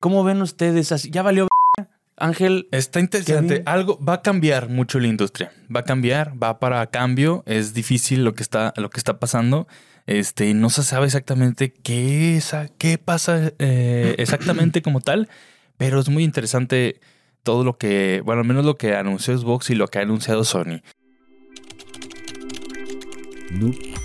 ¿Cómo ven ustedes? Así, ya valió Ángel. Está interesante. Kevin. Algo va a cambiar mucho la industria. Va a cambiar, va para cambio. Es difícil lo que está, lo que está pasando. Este, no se sabe exactamente qué es, qué pasa eh, exactamente como tal, pero es muy interesante todo lo que, bueno, al menos lo que anunció Xbox y lo que ha anunciado Sony. Noob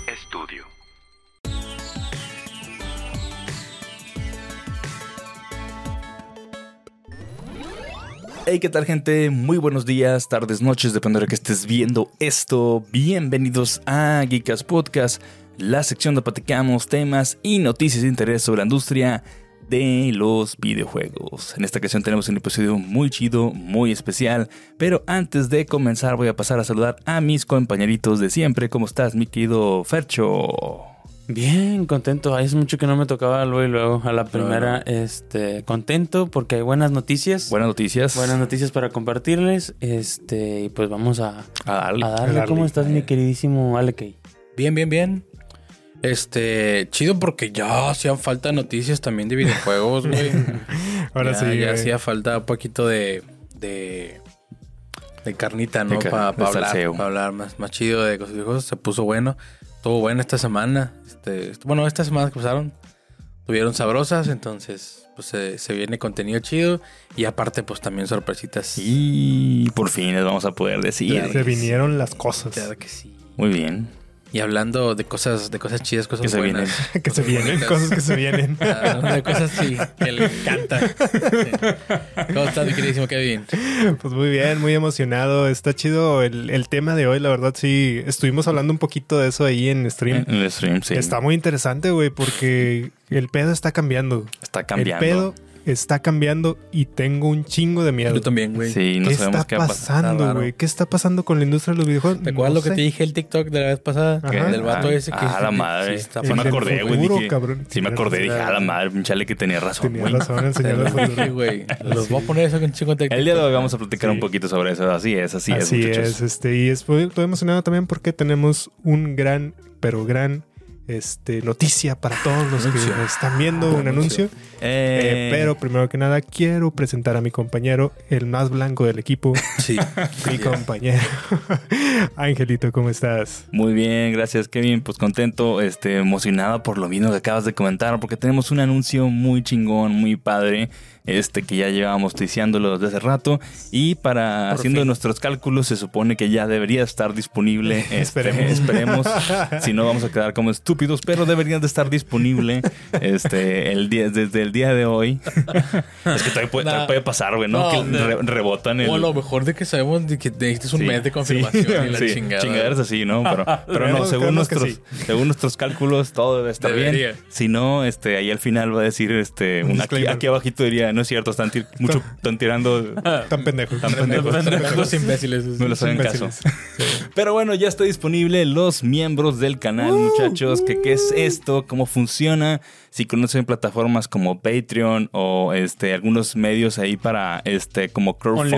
Hey, ¿qué tal gente? Muy buenos días, tardes, noches, depende de que estés viendo esto. Bienvenidos a Geekas Podcast, la sección donde platicamos temas y noticias de interés sobre la industria de los videojuegos. En esta ocasión tenemos un episodio muy chido, muy especial, pero antes de comenzar voy a pasar a saludar a mis compañeritos de siempre. ¿Cómo estás, mi querido Fercho? Bien, contento. Hace mucho que no me tocaba luego y luego a la primera. Este, contento porque hay buenas noticias. Buenas noticias. Buenas noticias para compartirles. Este, y pues vamos a, A darle. a darle. darle. ¿Cómo estás, mi queridísimo Alekei? Bien, bien, bien. Este, chido porque ya hacían falta noticias también de videojuegos, güey. Ahora ya, sí. Ya hacía falta un poquito de. de. de carnita, ¿no? Para hablar. Para hablar más, más chido de cosas. Se puso bueno. Estuvo bueno esta semana. Este, bueno, estas semanas que pasaron. Tuvieron sabrosas, entonces pues se, se viene contenido chido y aparte pues también sorpresitas. Y por fin les vamos a poder decir. Claro. Se vinieron las cosas Claro que sí. Muy bien. Y hablando de cosas, de cosas chidas, cosas Que se buenas. que se vienen, cosas que se vienen. Ah, de cosas sí, que le encanta. ¿Cómo estás, mi queridísimo Kevin? Pues muy bien, muy emocionado. Está chido el, el tema de hoy, la verdad sí. Estuvimos hablando un poquito de eso ahí en stream. En el stream, sí. Está muy interesante, güey, porque el pedo está cambiando. Está cambiando. El pedo está cambiando y tengo un chingo de miedo. Yo también, güey. Sí, no ¿Qué sabemos está qué va a pasar. Está pasando, güey? ¿Qué está pasando con la industria de los videojuegos? ¿Te acuerdas No lo que te dije el TikTok de la vez pasada? Del vato Ah, ese que... Ah, la madre. Sí, está Sí me acordé, güey. sí me acordé. Dije, a la madre, pinchale que tenía razón, Tenía güey. razón el señor güey. Los voy a poner eso con chingo de El día de hoy TikTok. vamos a platicar Sí. un poquito sobre eso. Así es, así, Así es, es, muchachos. este, y estoy emocionado también porque tenemos un gran, pero gran este, noticia para todos los que están viendo un anuncio. Eh, Eh, pero primero que nada, quiero presentar a mi compañero, el más blanco del equipo, Sí. mi compañero. Angelito, ¿cómo estás? Muy bien, gracias Kevin, pues contento, este, emocionado por lo mismo que acabas de comentar, porque tenemos un anuncio muy chingón, muy padre, este que ya llevábamos ticiándolo desde hace rato y para Por haciendo fin. nuestros cálculos se supone que ya debería estar disponible, este, Esperemos. esperemos, si no vamos a quedar como estúpidos, pero debería de estar disponible, este, el día desde el día de hoy. es que todavía puede, Nah. todavía puede pasar, güey, ¿no? No, que re- rebotan el O a lo mejor de que sabemos de que necesitas un Sí, mes de confirmación y la sí, chingada. Chingaderas así, ¿no? Pero, pero no, según nuestros, según nuestros cálculos, todo debe estar Debería. bien. Si no, este, ahí al final va a decir, este, Un aquí, aquí abajito diría, no es cierto, están, tir- mucho, están tirando, Tan pendejo. Tan pendejo. Los imbéciles. no les hagan caso. Pero bueno, ya está disponible los miembros del canal, muchachos. Que, ¿Qué es esto? ¿Cómo funciona? Si conocen plataformas como Patreon o este algunos medios ahí para este como crowdfunding,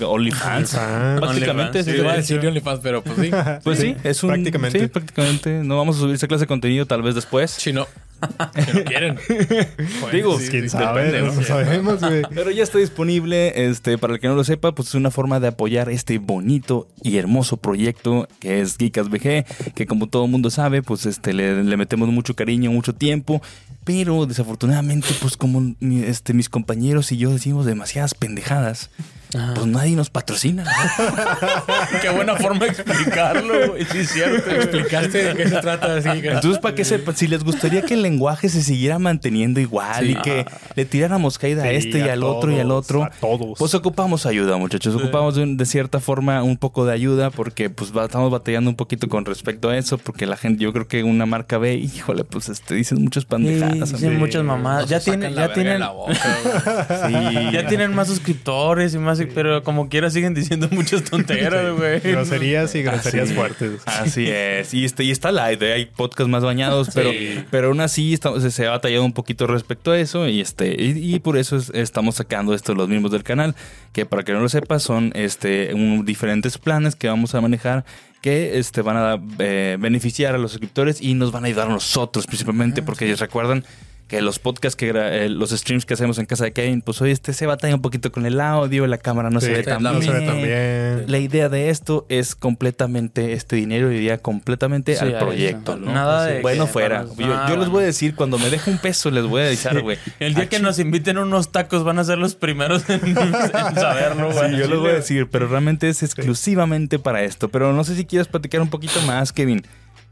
OnlyFans. OnlyFans. OnlyFans. Básicamente, OnlyFans, sí, Sí, iba a de decir. OnlyFans, pero pues sí. Pues sí, es un Prácticamente. Sí, prácticamente. No vamos a subir esa clase de contenido tal vez después. Si no, no quieren. Digo, quién sí, sabe, depende, no ¿no? sabemos, güey. Pero ya está disponible, este, para el que no lo sepa, pues es una forma de apoyar este bonito y hermoso proyecto que es Geekas VG, que como todo mundo sabe, pues este, le, le metemos mucho cariño, mucho tiempo, pero desafortunadamente, pues como mi- este, mis compañeros y yo decimos demasiadas pendejadas, Ah. pues nadie nos patrocina. ¿no? Qué buena forma de explicarlo, güey. Sí, es cierto. Explicaste de qué se trata. Así, Entonces, para que sepan, si les gustaría que el lenguaje se siguiera manteniendo igual Sí. y que le tiráramos caída a este y a al otro y al otro, a todos. pues ocupamos ayuda, muchachos. Ocupamos de, cierta forma un poco de ayuda porque pues estamos batallando un poquito con respecto a eso porque la gente, yo creo que una marca ve, híjole, pues este, dicen muchas Sí, dicen muchas mamadas. Ya, la ya tienen, la boca, güey. Sí. ya tienen más suscriptores y más, pero como quiera siguen diciendo muchas tonteras, güey. Groserías y groserías Así- fuertes. Así es. Y, este, y está light, ¿eh? hay podcasts más bañados, pero, pero aún así estamos- se, se ha batallado un poquito respecto a eso. Y este, y, y por eso es- estamos sacando esto los miembros del canal. Que para que no lo sepa, son este un- diferentes planes que vamos a manejar que este, van a eh, beneficiar a los suscriptores y nos van a ayudar a nosotros principalmente, porque recuerdan que los podcasts, que gra- eh, los streams que hacemos en casa de Kevin, pues hoy este se batalla un poquito con el audio, la cámara no Sí, se ve tan no bien. se ve tan bien. La idea de esto es completamente, este dinero iría completamente Sí, al a proyecto, eso. ¿no? Nada de Bueno, que fuera. vamos- Yo, yo les voy a decir, cuando me deje un peso, les voy a avisar, güey. El día que nos inviten unos tacos van a ser los primeros en, en saberlo, güey. Sí, yo les voy a decir, pero realmente es exclusivamente para esto. Pero no sé si quieres platicar un poquito más, Kevin.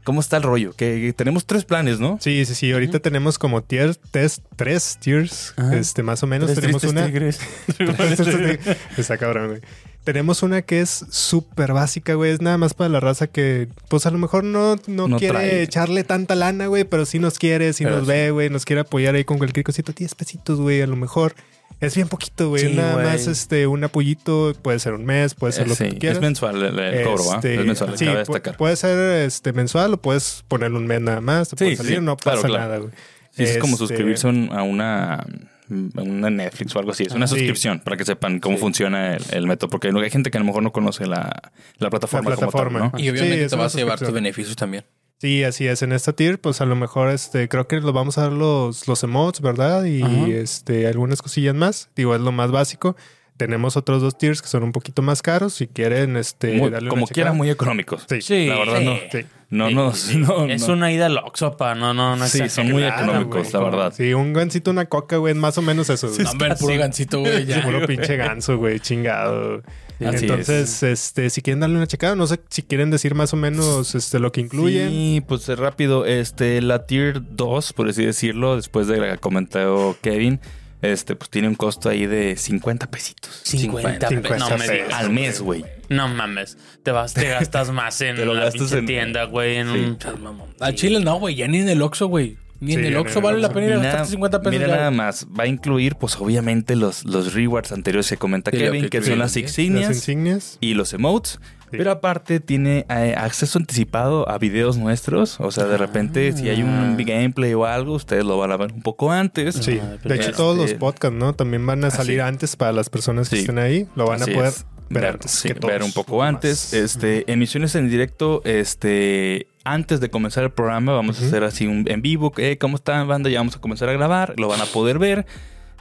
¿Cómo está el rollo? Que, tenemos tres planes, ¿no? Sí, sí, sí. Ahorita tenemos como tier, test, tres tiers, Ajá. este, más o menos. Tenemos una. tigres. Está cabrón, güey. Tenemos una que es súper básica, güey. Es nada más para la raza que, pues a lo mejor no, no, No quiere trae. echarle tanta lana, güey, pero sí nos quiere, sí Pero nos sí. ve, güey, nos quiere apoyar ahí con cualquier cosita. 10 pesitos, güey, a lo mejor. Es bien poquito, güey. Sí, nada güey. más este, un apoyito, puede ser un mes, puede ser Eh, lo sí, que tú quieras. es mensual el, el cobro, ¿va? Este, Es mensual, sí, destacar. puede ser este, mensual o puedes ponerle un mes nada más. Te Sí, puede salir, sí, no pasa claro. nada, güey. Sí, es como Este, suscribirse un- a una, a una Netflix o algo así. Es una Ah, sí. suscripción para que sepan cómo Sí. funciona el, el método. Porque hay gente que a lo mejor no conoce la, la plataforma. La como tal. ¿no? Y obviamente te vas a llevar tus beneficios también. Sí, así es. En esta tier, pues a lo mejor este, creo que nos vamos a dar los, los emotes, ¿verdad? Y Ajá. este, algunas cosillas más. Digo, es lo más básico. Tenemos otros dos tiers que son un poquito más caros. Si quieren, este, Muy- darle como quiera, checada. muy económicos. Sí. Sí, La verdad, no. Sí. No, no, no, Es no. una ida al Oxxo, pa. No, no, no. Sí, son muy económicos, güey. la verdad. Sí, un gancito, una coca, güey, más o menos eso. güey. No, puro gancito, güey. Sí, Ya. puro pinche ganso, güey, chingado. Así Entonces, este, si quieren darle una checada, no sé si quieren decir más o menos este, lo que incluye. Sí, pues eh, rápido, este, la tier 2, por así decirlo, después de que comentado Kevin, este, pues tiene un costo ahí de 50 pesitos. 50, 50 No me pesos. digas. Al mes, güey. No mames. Te vas, te gastas más en Te lo la gastas pinche en- tienda, güey. En Sí. un... Al chile no, güey. Ya ni en el Oxxo, güey. Ni en Sí, el Oxxo vale la pena ir a Mira, gastarte 50 pesos. mira ya. nada más, va a incluir, pues obviamente los, los rewards anteriores que comenta Sí, Kevin, que que son incluye, las insignias Las insignias. y los emotes. Sí. Pero aparte tiene eh, acceso anticipado a videos nuestros. O sea, de repente, si hay un gameplay o algo, ustedes lo van a ver un poco antes. Sí, Ah, de hecho todos los podcasts, ¿no? También van a salir antes para las personas que Sí. estén ahí. Lo van Así a poder es. ver, ver, antes sí, que todos ver un poco antes. Este, emisiones en directo, este, antes de comenzar el programa, vamos a Ujú. hacer así un en vivo. Eh, ¿Cómo están, banda? Ya vamos a comenzar a grabar. Lo van a poder ver.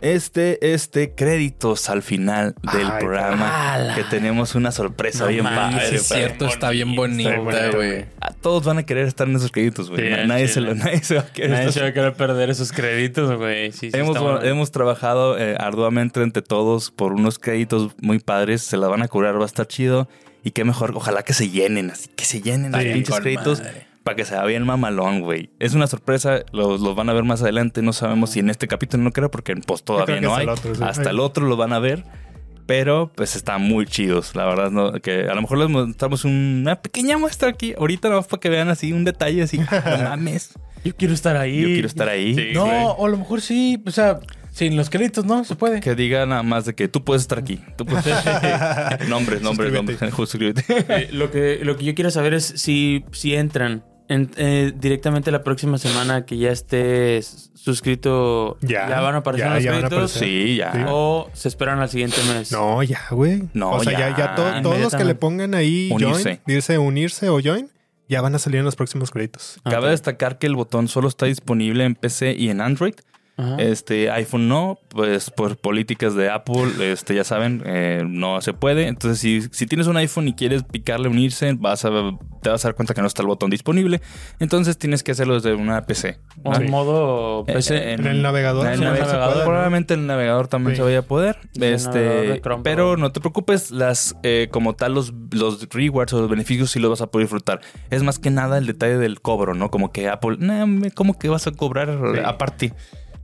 Este, este, créditos al final del Ay, programa. ala. Que tenemos una sorpresa No bien mames, padre. Sí, es cierto, está bien bonita, bonito, güey. A todos van a querer estar en esos créditos, güey. Sí, nadie, se chile. lo, nadie se va a querer. Nadie estar- se va a querer perder esos créditos, güey. Sí, sí, Hemos, hemos trabajado eh, arduamente entre todos por unos créditos muy padres. Se la van a curar, va a estar chido. Y qué mejor, ojalá que se llenen, así que se llenen los Sí, pinches créditos madre. para que se vea bien mamalón, güey. Es una sorpresa, los, los van a ver más adelante. No sabemos si en este capítulo no creo, porque pues todavía creo que no hay. el otro, sí. Hasta Ay. el otro lo van a ver. Pero pues están muy chidos, la verdad. ¿no? Que a lo mejor les mostramos una pequeña muestra aquí. Ahorita nada más para que vean así un detalle así. "Ah, no mames. Yo quiero estar ahí. Yo quiero estar ahí. Sí, No, güey. o a lo mejor sí, o sea, sin los créditos, ¿no? Se puede. Que diga nada más de que tú puedes estar aquí. Tú puedes... nombres, nombres, nombres. Suscríbete. Eh, lo, que, lo que yo quiero saber es si, si entran en- eh, directamente la próxima semana que ya estés suscrito. Ya, van a aparecer ya, los ya créditos. aparecer. Sí, ya. Sí. O se esperan al siguiente mes. No, ya, güey. No, o sea, ya, ya. ya to- todos los que le pongan ahí Unirse. join, unirse o join, ya van a salir en los próximos créditos. Cabe ok. destacar que el botón solo está disponible en PC y en Android. Ajá. Este iPhone no, pues por políticas de Apple, este ya saben, eh, no se puede. Entonces, si, si tienes un iPhone y quieres picarle unirse, vas a, te vas a dar cuenta que no está el botón disponible. Entonces tienes que hacerlo desde una PC. O Sí. en modo Eh, PC. eh, En el navegador. En el Sí, en el navegador, navegador, ¿no? probablemente el navegador también Sí. se vaya a poder. Sí, este, Chrome, pero no te preocupes, las eh, como tal los, los rewards o los beneficios sí los vas a poder disfrutar. Es más que nada el detalle del cobro, ¿no? Como que Apple, nah, ¿cómo que vas a cobrar Sí. aparte?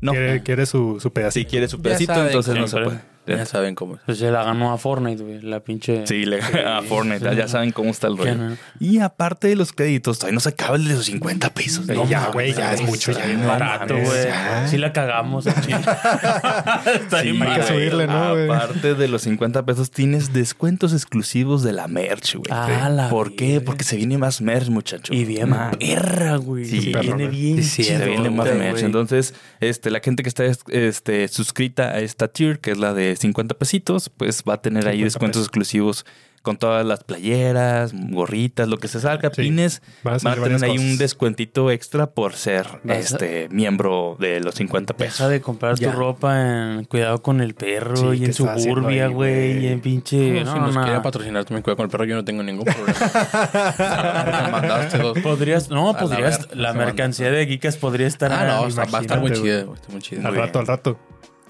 No. Quiere, quiere su, su Si pedacito. quiere su pedacito, entonces no se puede. Ya saben cómo es. Pues se la ganó a Fortnite, güey. La pinche. Sí, le a Fortnite, ya saben cómo está el rollo. no. Y aparte de los créditos, todavía no se acaba el de los 50 pesos. Ya, güey, ya es mucho, ya. no barato, güey. Sí la cagamos. Está Sí, hay que subirle, ¿no, güey? Aparte de los 50 pesos, tienes descuentos exclusivos de la merch, güey. Ah, la ¿Por qué? Porque se viene más merch, muchacho. Y bien Más. perra, güey. Sí, Se viene bien Sí, chido, se viene más merch. Entonces, este, la gente que está este, suscrita a esta tier, que es la de de 50 pesitos, pues va a tener ahí 50 descuentos pesos. exclusivos con todas las playeras, gorritas, lo que se salga, Sí. pines. Van a Van a tener ahí un cosas. descuentito extra por ser Vas a- este miembro de los 50 pesos. Deja de comprar Ya. tu ropa en Cuidado con el Perro Sí, y ¿qué en Suburbia, güey, y en pinche... No, si no, nos no. quería patrocinar también cuidado con el perro, yo no tengo ningún problema. Mandaste dos. Podrías, no, la podrías, la se mercancía de Geekas podría estar... Ah, no, está- va a estar muy imagínate, chido. güey. va a estar muy chido. Al rato, al rato.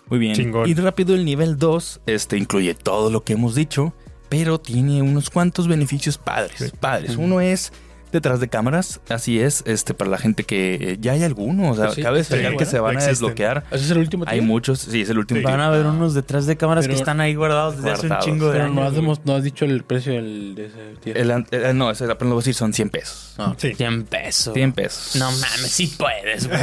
Muy bien. Chingón. Y rápido el nivel 2 este, incluye todo lo que hemos dicho, pero tiene unos cuantos beneficios padres. Sí. Padres. Uno es detrás de cámaras, así es, este para la gente que eh, ya hay algunos, o sea, Pues sí, cabe sí, destacar que bueno, se van a existen. desbloquear. ¿Ese es el último Hay tío? muchos, sí, es el último. Sí. Van a ver unos detrás de cámaras Pero- que están ahí guardados desde hace un Guardados. chingo de Pero no has, años. no has dicho el precio del, de ese tío. El an- eh, no, ese lo voy a decir, son 100 pesos. Sí. 100 pesos. 100 pesos. No mames, sí puedes, güey.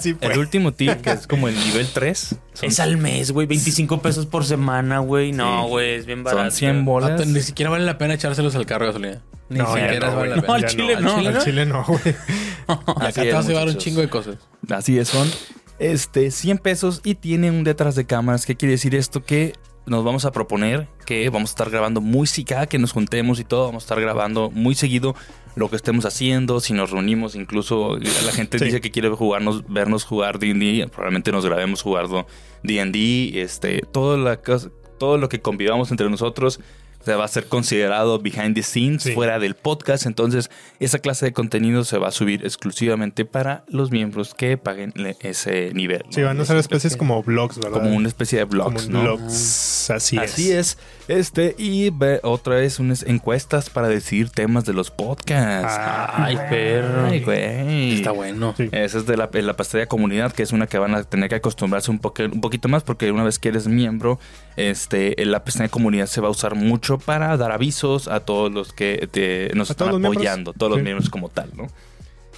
Sí, pues. El último tier, que es como el nivel 3, son, Es al mes, güey. 25 pesos por semana, güey. No, Sí. güey, es bien barato. son 100 bolas. Ah, Ni siquiera vale la pena echárselos al carro de gasolina. Ni No, siquiera no, vale al chile ¿Al no. chile Al chile no, güey. Acá te vas a llevar un chingo de cosas. Así es, son este, 100 pesos y tiene un detrás de cámaras. ¿Qué quiere decir esto? Que nos vamos a proponer que vamos a estar grabando muy cada que nos juntemos y todo, vamos a estar grabando muy seguido lo que estemos haciendo, si nos reunimos, incluso la gente Sí. dice que quiere jugarnos, vernos jugar D&D, probablemente nos grabemos jugando D&D, este, todo la cosa- todo lo que convivamos entre nosotros se va a ser considerado behind the scenes, Sí. fuera del podcast. Entonces, esa clase de contenido se va a subir exclusivamente para los miembros que paguen ese nivel. Sí, ¿no? van a ser especies especie- como blogs, ¿verdad? como una especie de blogs, ¿no? blogs. Así, Así es. Este, y ve- otra vez unas encuestas para decidir temas de los podcasts. Ah, Ay, perro. Ay, güey. Está bueno. Sí. Esa es de la, la pastelería comunidad, que es una que van a tener que acostumbrarse un, poque- un poquito más, porque una vez que eres miembro, este, la pestaña comunidad se va a usar mucho para dar avisos a todos los que te- nos A están todos los miembros. apoyando, todos los Sí. miembros como tal, ¿no?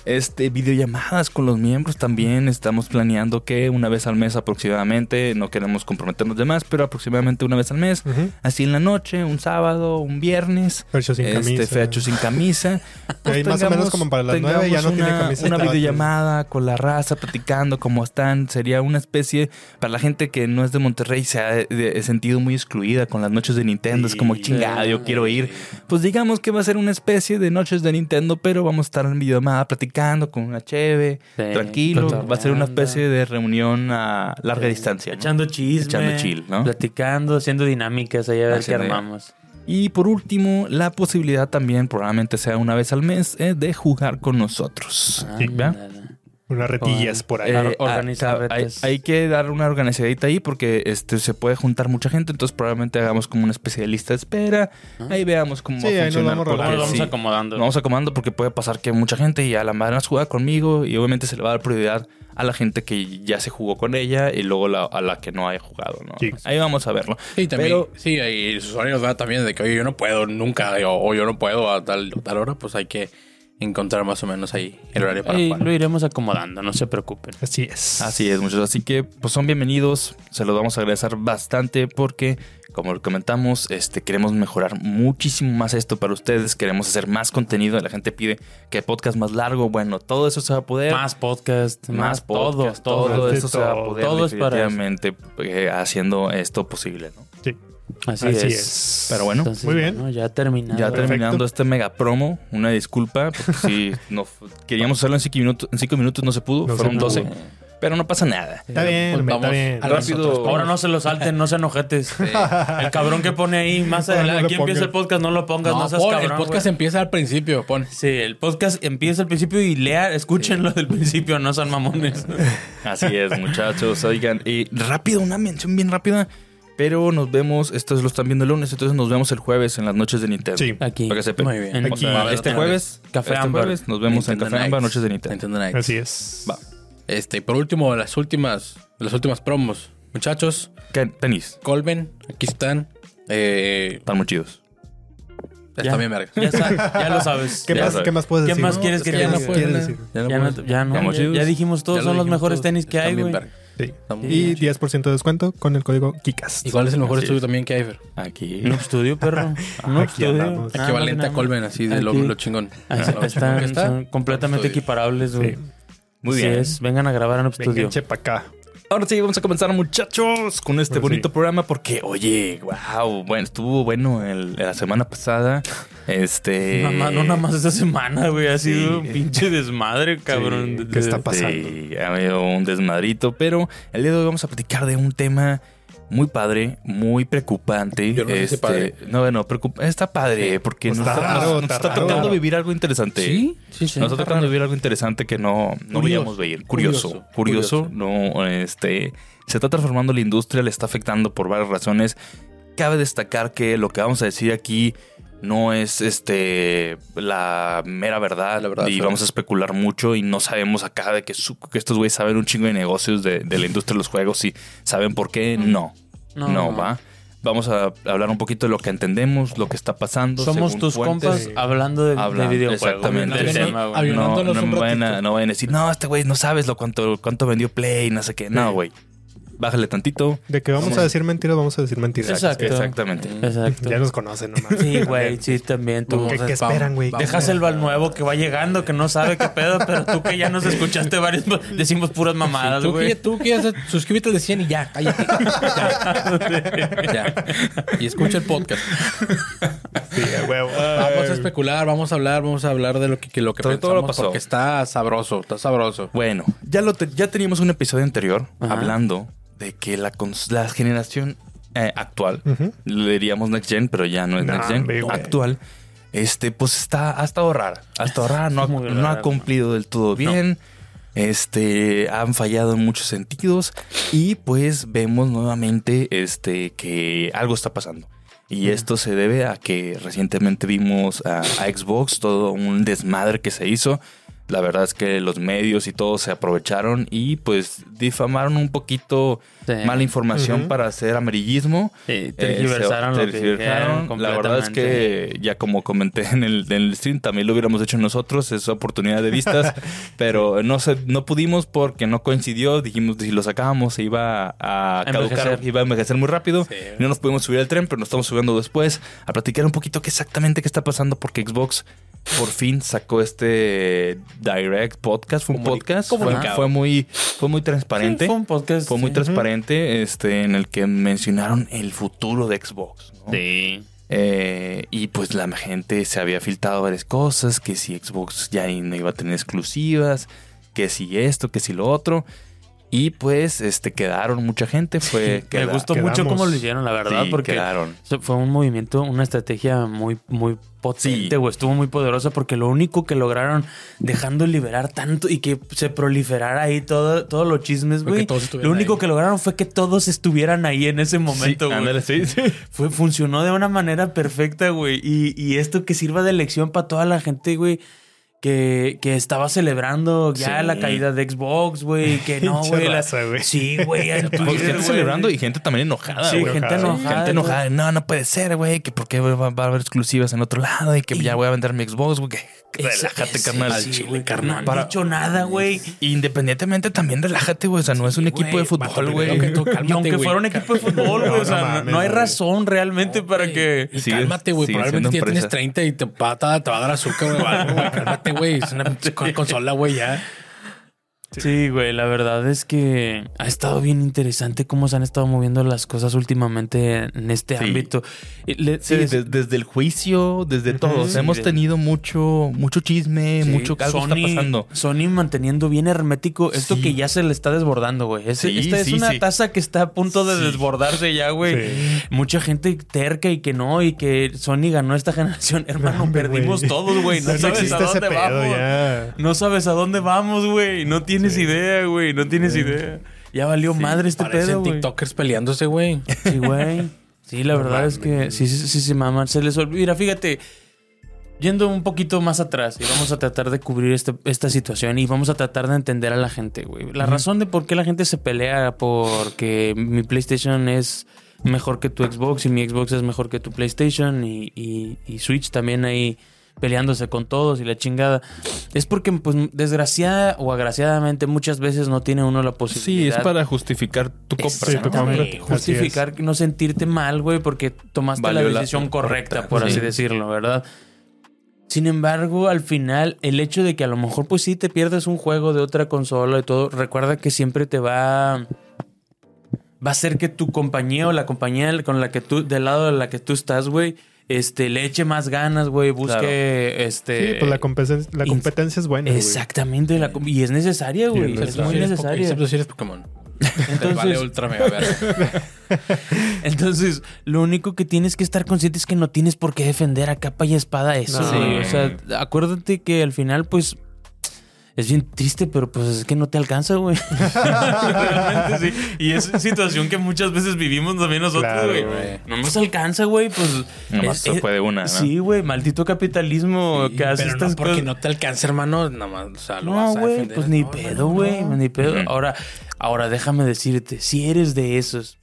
Este, videollamadas con los miembros también. Estamos planeando que una vez al mes aproximadamente, no queremos comprometernos de más, pero aproximadamente una vez al mes, Ujú. así en la noche, un sábado, un viernes. Fercho sin este, camisa. Fecho sin camisa. Ahí más o menos como para las nueve ya no tengamos tiene una, camiseta, Una videollamada con la raza, platicando cómo están. Sería una especie, para la gente que no es de Monterrey, se ha de- de- sentido muy excluida con las noches de Nintendo. es como Sí. chingada, yo quiero ir. Pues digamos que va a ser una especie de noches de Nintendo, pero vamos a estar en videollamada platicando con una cheve, Sí, tranquilo. Va a ser una especie de reunión a larga distancia. ¿no? Echando chisme. Echando chill, ¿no? Platicando, haciendo dinámicas ahí a ver qué armamos. Y por último, la posibilidad también, probablemente sea una vez al mes, eh, de jugar con nosotros. Ah. Unas retillas por ahí. Eh, Or- ah, organizar ah, hay, hay que dar una organizadita ahí porque este se puede juntar mucha gente, entonces probablemente hagamos como una especie de espera. Ahí veamos cómo Sí, va a ahí nos funcionar. vamos porque vamos sí, acomodando. nos vamos acomodando porque puede pasar que mucha gente y a la madre nos juega conmigo y obviamente se le va a dar prioridad a la gente que ya se jugó con ella y luego la- a la que no haya jugado, ¿no? Sí. Ahí vamos a verlo. Sí, también. Pero- sí, y los usuarios ¿verdad? también de que oye, yo no puedo nunca o, o yo no puedo a tal, tal hora, pues hay que encontrar más o menos ahí el horario para jugar. lo iremos acomodando, no se preocupen. Así es. Así es, muchachos. Así que pues son bienvenidos. Se los vamos a agradecer bastante porque, como lo comentamos, este, queremos mejorar muchísimo más esto para ustedes. Queremos hacer más contenido. La gente pide que podcast más largo. Bueno, todo eso se va a poder. Más podcast, más, más todo, podcast, todo. todo, de eso se va a todo. poder Todo es para eso. definitivamente eh, haciendo esto posible, ¿no? Sí. Así, Así es. es. Pero bueno, Entonces, muy bien. bueno, ya terminado. ya Perfecto. terminando este mega promo, una disculpa, porque si no, queríamos hacerlo en cinco minutos, en cinco minutos no se pudo, No se fueron pudo. 12, pero no pasa nada. Está bien, Pues está vamos bien. a Rápido. nosotros. Ahora no se lo salten, no sean ojetes. El cabrón que pone ahí más no adelante. Aquí empieza el podcast, no lo pongas, no, No, seas pon, cabrón. el podcast empieza al principio, pon. Sí, el podcast empieza al principio y lea, escúchenlo del principio, no son mamones. Así es, muchachos. Oigan, y rápido, una mención bien rápida. Pero nos vemos, estos lo están viendo el lunes, entonces nos vemos el jueves en las noches de Nintendo. Sí. Aquí. Para que sepan. Muy bien. O sea, este jueves, Café este jueves nos vemos en Café Nights. Noches de Nintendo. Nintendo Nights. Así es. Va. Este, y por último, las últimas, las últimas promos. Muchachos, ¿Qué? Tenis, Colben, aquí están. Eh, están muy chidos. están bien verga. Ya, ya lo sabes. ¿Qué Ya más, sabes. ¿Qué más puedes ¿Qué decir? más no? quieres es que ya ¿Qué no más ¿no? decir? Ya no Ya no, ya ya, ya dijimos todos, Ya son los mejores todos, tenis que están hay, bien güey. Sí. Y chidos. 10% de descuento con el código KICAST. Igual es el mejor Así estudio es. también que hay, Fer. Aquí. Noob Studio, perro. Noob Aquí Studio. andamos. Nada Equivalente a Colben, así de lo, chingón. Ahí Lo chingón están, está. son completamente Estudio. equiparables, güey. Sí. Muy Así bien. es, vengan a grabar a Noob Studio. Venganche para acá. Ahora sí, vamos a comenzar, muchachos, con este bonito sí. programa porque, oye, wow, bueno, estuvo bueno el- la semana pasada. Este. Más- no nada más esta semana, güey. Ha sido un Sí. pinche desmadre, cabrón. Sí, De- ¿qué está pasando? Sí, ha habido un desmadrito, pero el día de hoy vamos a platicar de un tema muy padre, muy preocupante. Yo no Este, padre. No, bueno, preocupa- está padre porque Pues nos, está está, raro, nos está está raro. tocando vivir algo interesante. Sí, sí, sí. Nos está tocando vivir algo interesante que no, no veíamos venir. Curioso, curioso, Curioso. No, este, se está transformando la industria, le está afectando por varias razones. Cabe destacar que lo que vamos a decir aquí no es este la mera verdad, La verdad, y sí. vamos a especular mucho y no sabemos acá de que, su- que estos güeyes saben un chingo de negocios de, de la industria de los juegos y saben por qué. No, no, No. va. Vamos a hablar un poquito de lo que entendemos, lo que está pasando. Somos según tus fuentes. compas Sí. hablando de, videojuegos. exactamente. Del tema, güey. No, no, vayan a, no vayan a decir, no, este güey no sabes lo cuánto, cuánto vendió Play, no sé qué. No, Sí. Güey. Bájale tantito. De que vamos Vamos. a decir mentiras, vamos a decir mentiras. Exacto. Exactamente. Exacto. Ya nos conocen nomás. Sí, güey, sí, también tú. ¿Qué- qué esperan, güey? Dejas el bal nuevo que va llegando, que no sabe qué pedo, pero tú que ya nos escuchaste varios, decimos puras mamadas, Tú güey. tú que ya se- suscríbete al de 100 y ya, cállate. Ya. Ya. Y escucha el podcast. Sí, huevo. Vamos a especular, vamos a hablar, vamos a hablar de lo que, que lo que Todo- todo lo pensamos pasó. porque está sabroso, está sabroso. Bueno, ya, lo te- ya teníamos un episodio anterior Ajá. hablando de que la, la generación eh, actual, le diríamos Next Gen, pero ya no es Next Gen, actual, este, pues está, ha estado rara. Ha estado rara, no, ha- cumplido del todo bien. Este, han fallado en muchos sentidos y pues vemos nuevamente este, que algo está pasando. Y esto se debe a que recientemente vimos a, a Xbox todo un desmadre que se hizo. La verdad es que los medios y todo se aprovecharon y pues difamaron un poquito Sí. mala información para hacer amarillismo. Sí, Eh, tergiversaron se- lo que tergiversaron. dijeron La verdad es que ya como comenté en el, en el stream, también lo hubiéramos hecho nosotros, esa oportunidad de vistas, pero no se, no pudimos porque no coincidió. Dijimos si lo sacábamos se iba a, caducar, Envejecer. iba a envejecer muy rápido. Sí. No nos pudimos subir al tren, pero nos estamos subiendo después a platicar un poquito qué exactamente qué está pasando porque Xbox por fin sacó este Direct podcast, fue un Comuni- podcast, fue, muy fue muy transparente. Sí, fue un podcast. Fue muy sí. transparente este, en el que mencionaron el futuro de Xbox. ¿no? Sí. Eh, y pues la gente se había filtrado varias cosas, que si Xbox ya no iba a tener exclusivas, que si esto, que si lo otro. Y pues este quedaron mucha gente. Fue Me queda- gustó quedamos. mucho cómo lo hicieron, la verdad, sí, porque quedaron. Fue un movimiento, una estrategia muy, muy potente, Sí. güey. Estuvo muy poderosa porque lo único que lograron dejando liberar tanto y que se proliferara ahí todo, todos los chismes, güey. Lo único ahí. que lograron fue que todos estuvieran ahí en ese momento, güey. ándale, sí, sí. Fue, funcionó de una manera perfecta, güey. Y, y esto que sirva de lección para toda la gente, güey. Que, que estaba celebrando ya Sí. la caída de Xbox, güey. Que no, güey. la-. Sí, güey. gente celebrando y gente también enojada. Sí, güey. gente enojada. Gente enojada. No, no puede ser, güey. Que por qué va, va a haber exclusivas en otro lado y que Y- ya voy a vender mi Xbox, güey. Relájate, carnal. sí, chile, carnal. No han dicho nada, güey. Independientemente también relájate, güey. O sea, no es un equipo de fútbol, güey. Y aunque fuera un equipo de fútbol, güey, o sea, no hay razón realmente para que. Cálmate, güey. Probablemente ya tienes empresa. 30 y te, va a- te va a dar azúcar, güey. Güey. Es una consola, güey, ya. Sí, güey, la verdad es que ha estado bien interesante cómo se han estado moviendo las cosas últimamente en este Sí. ámbito. Le- Sí, des- de- desde el juicio, desde Sí, hemos de- tenido mucho, mucho chisme, sí, mucho algo está pasando. Sony manteniendo bien hermético esto que ya se le está desbordando, güey. Es- Sí, esta es una taza que está a punto de desbordarse ya, güey. Mucha gente terca y que no, y que Sony ganó esta generación. Hermano, perdimos todos, güey. No, No sabes a dónde vamos. ya. No sabes a dónde vamos, güey. No tienes Sí. idea, güey. No tienes idea. Ya valió madre este Parecen pedo, güey. TikTokers peleándose, güey. Sí, güey. Sí, la verdad es que sí, sí, sí, sí, mamá. Se les olvida. Mira, fíjate. Yendo un poquito más atrás y vamos a tratar de cubrir este- esta situación y vamos a tratar de entender a la gente, güey. La razón de por qué la gente se pelea porque mi PlayStation es mejor que tu Xbox y mi Xbox es mejor que tu PlayStation y, y- y Switch también ahí peleándose con todos y la chingada. Es porque, pues, desgraciada o agraciadamente muchas veces no tiene uno la Sí, posibilidad es para justificar tu compra. Sí, compra. Justificar no sentirte mal, güey, porque tomaste Valió la decisión correcta, correcta, por sí. así decirlo, ¿verdad? Sin embargo, al final, el hecho de que a lo mejor, pues sí, te pierdes un juego de otra consola y todo, recuerda que siempre te va va a ser que tu compañía o la compañía con la que tú, del lado de la que tú estás, güey, este, le eche más ganas, güey, busque, este... Sí, pues la competencia, la competencia es buena. Exactamente, la com- y es necesaria, güey, Sí, es muy si necesaria. Excepto si eres Pokémon. Entonces, vale ultra mega. Entonces, lo único que tienes que estar consciente es que no tienes por qué defender a capa y espada eso, No. güey. Sí. O sea, acuérdate que al final, pues, es bien triste, pero pues es que no te alcanza, güey. Realmente sí. Y es situación que muchas veces vivimos también nosotros, Claro, güey. güey. no nos alcanza, güey, pues. Nomás se es- puede una, ¿no? Sí, güey, maldito capitalismo que hace Pero estas no porque cosas. no te alcanza, hermano, nada más, o sea, lo No, vas a güey, defender. pues ni No, pedo, güey, no. ni pedo. Ahora, ahora déjame decirte, si eres de esos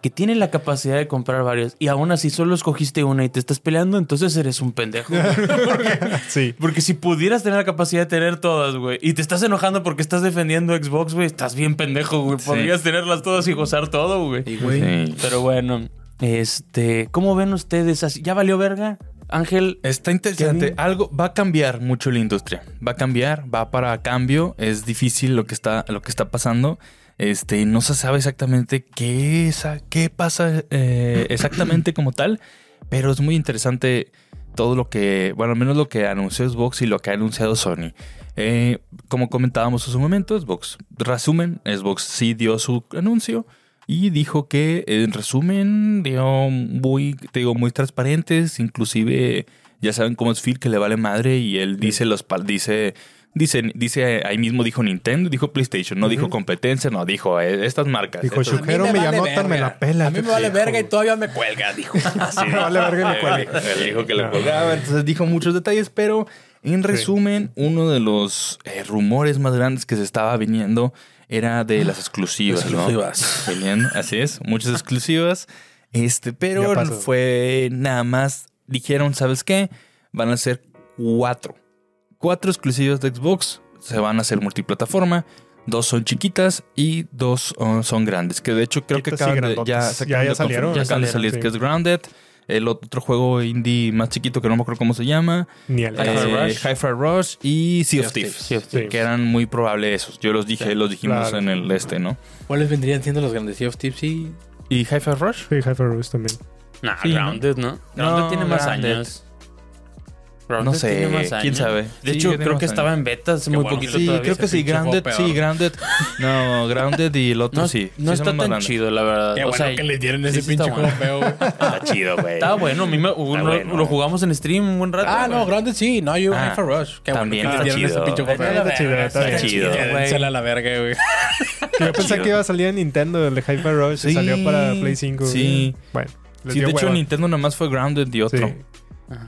que tienen la capacidad de comprar varios y aún así solo escogiste una y te estás peleando, entonces eres un pendejo. güey. Sí. Porque si pudieras tener la capacidad de tener todas, güey, y te estás enojando porque estás defendiendo Xbox, güey, estás bien pendejo, güey. Sí. Podrías tenerlas todas y gozar todo, güey. Y, güey, Sí. Pero bueno, este, ¿cómo ven ustedes? así? ¿Ya valió verga? Ángel, Está interesante. Kevin. Algo va a cambiar mucho la industria. Va a cambiar, va para cambio. Es difícil lo que está, lo que está pasando. Este, no se sabe exactamente qué, es, qué pasa eh, exactamente como tal, pero es muy interesante todo lo que, bueno, al menos lo que anunció Xbox y lo que ha anunciado Sony. Eh, como comentábamos en su momento, Xbox, resumen, Xbox sí dio su anuncio y dijo que en resumen dio muy, te digo, muy transparentes, inclusive ya saben cómo es Phil que le vale madre y él dice los dice Dice, dice, ahí mismo dijo Nintendo, dijo PlayStation, no dijo competencia, no, dijo eh, estas marcas. Dijo, estas- Shujero me vale Miyamoto me la pela. A mí me vale Dijo, verga y todavía me cuelga, dijo. Así Me vale verga y me cuelga. Él dijo que le No. colgaba, entonces dijo muchos detalles, pero en resumen, uno de los eh, rumores más grandes que se estaba viniendo era de las exclusivas, ¿no? Exclusivas. Venían, así es, muchas exclusivas. Este, pero fue nada más, dijeron, ¿sabes qué? Van a ser cuatro. Cuatro exclusivas de Xbox. Se van a hacer multiplataforma. Dos son chiquitas y dos oh, son grandes. Que de hecho creo que Chiquitas acaban de, ya, se Ya- acaban ya de salieron. ya acaban de salir, sí. que es Grounded. El otro juego indie más chiquito que no me acuerdo cómo se llama. Ni el Hi-Fi Eh, Rush. Hi-Fi Rush y Sea of Thieves. Sea of Thieves. Que eran muy probables esos. Yo los dije, Sí, los dijimos claro. en el este, ¿no? ¿Cuáles vendrían siendo los grandes Sea of Tips y ¿Y Hi-Fi Rush? Sí, Hyper Rush también. Nah, Sí, ¿no? Grounded, ¿no? Grounded No, tiene más Grounded. años. No sé, quién sabe. De Sí, hecho, creo que estaba años. en beta hace Qué muy bueno poquito Sí, todavía. creo que sí, Grounded, sí. Grounded. No, Grounded y el otro No, sí. no Sí, está tan grandes. chido, la verdad. Qué o bueno sea, que le dieron sí, ese sí pinche está juego bueno. feo, güey. Está chido, güey. Está bueno, a mí me, uno- bueno. lo jugamos en stream un buen rato. Ah, güey. no, Grounded sí. No, yo Ah, Hyper Rush. Qué también bueno que está le dieron chido. ese pinche juego Está feo. Está chido, está Está chido. Dénsela a la verga, güey. Yo pensé que iba a salir en Nintendo, el de Hyper Rush. Sí, y salió para Play 5. sí. Bueno, Sí, de hecho, hueva. Nintendo nada más fue Grounded y otro.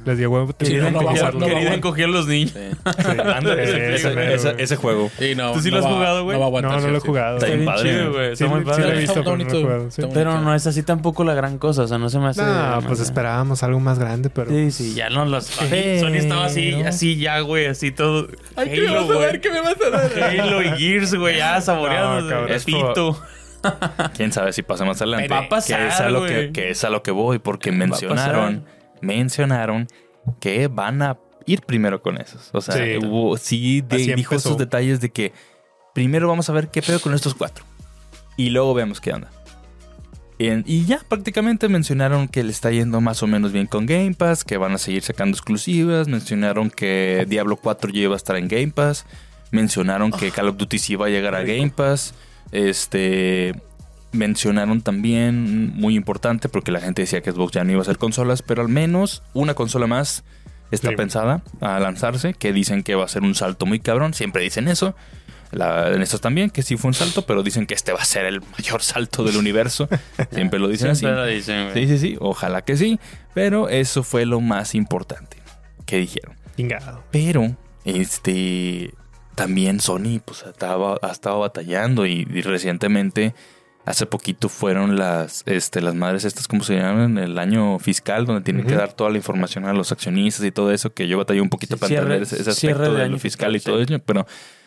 Les dio huevo. Sí, Querían encoger- los niños. Sí. Sí. Ándale, Ese ese, mero, ese- güey. ese juego. Sí, no, ¿Tú sí no lo has va- jugado, güey? No, No, no lo he jugado. Está bien padre. chido, güey. Sí, Está muy sí padre. lo he visto, Está pero no lo he jugado. Pero no es así tampoco la gran cosa. O sea, no se me hace. No, pues esperábamos algo más grande, pero. Sí, sí, ya no los. Sony estaba así, así ya, güey, así todo. Ay, ¿qué me vas a dar? ¿Qué me vas a dar? Halo y Gears, güey, ya saboreando No, cabrón. el Es pito. Quién sabe si pasa más adelante. Va a pasar, que, es a lo que, güey. que es a lo que voy, porque mencionaron, mencionaron que van a ir primero con esos. O sea, Sí. hubo, sí de- dijo empezó. esos detalles de que primero vamos a ver qué pedo con estos cuatro. Y luego vemos qué onda. En- y ya prácticamente mencionaron que le está yendo más o menos bien con Game Pass, que van a seguir sacando exclusivas, mencionaron que Diablo 4 ya iba a estar en Game Pass, mencionaron que Call of Duty sí va a llegar a Game Pass, este mencionaron también muy importante porque la gente decía que Xbox ya no iba a hacer consolas, pero al menos una consola más está Sí. pensada a lanzarse, que dicen que va a ser un salto muy cabrón, siempre dicen eso. La- en estos también, que sí fue un salto, pero dicen que este va a ser el mayor salto del universo. Siempre lo dicen Siempre así. lo dicen. Sí, sí, sí, ojalá que sí, pero eso fue lo más importante que dijeron. Chingado. Pero, este, también Sony, pues, estaba, ha estado batallando y, y recientemente, hace poquito fueron las, este, las madres estas, ¿cómo se llaman? El año fiscal, donde tienen que dar toda la información a los accionistas y todo eso, que yo batallé un poquito Sí, para cierre- entender ese, aspecto de de año lo fiscal y todo sí. eso, pero...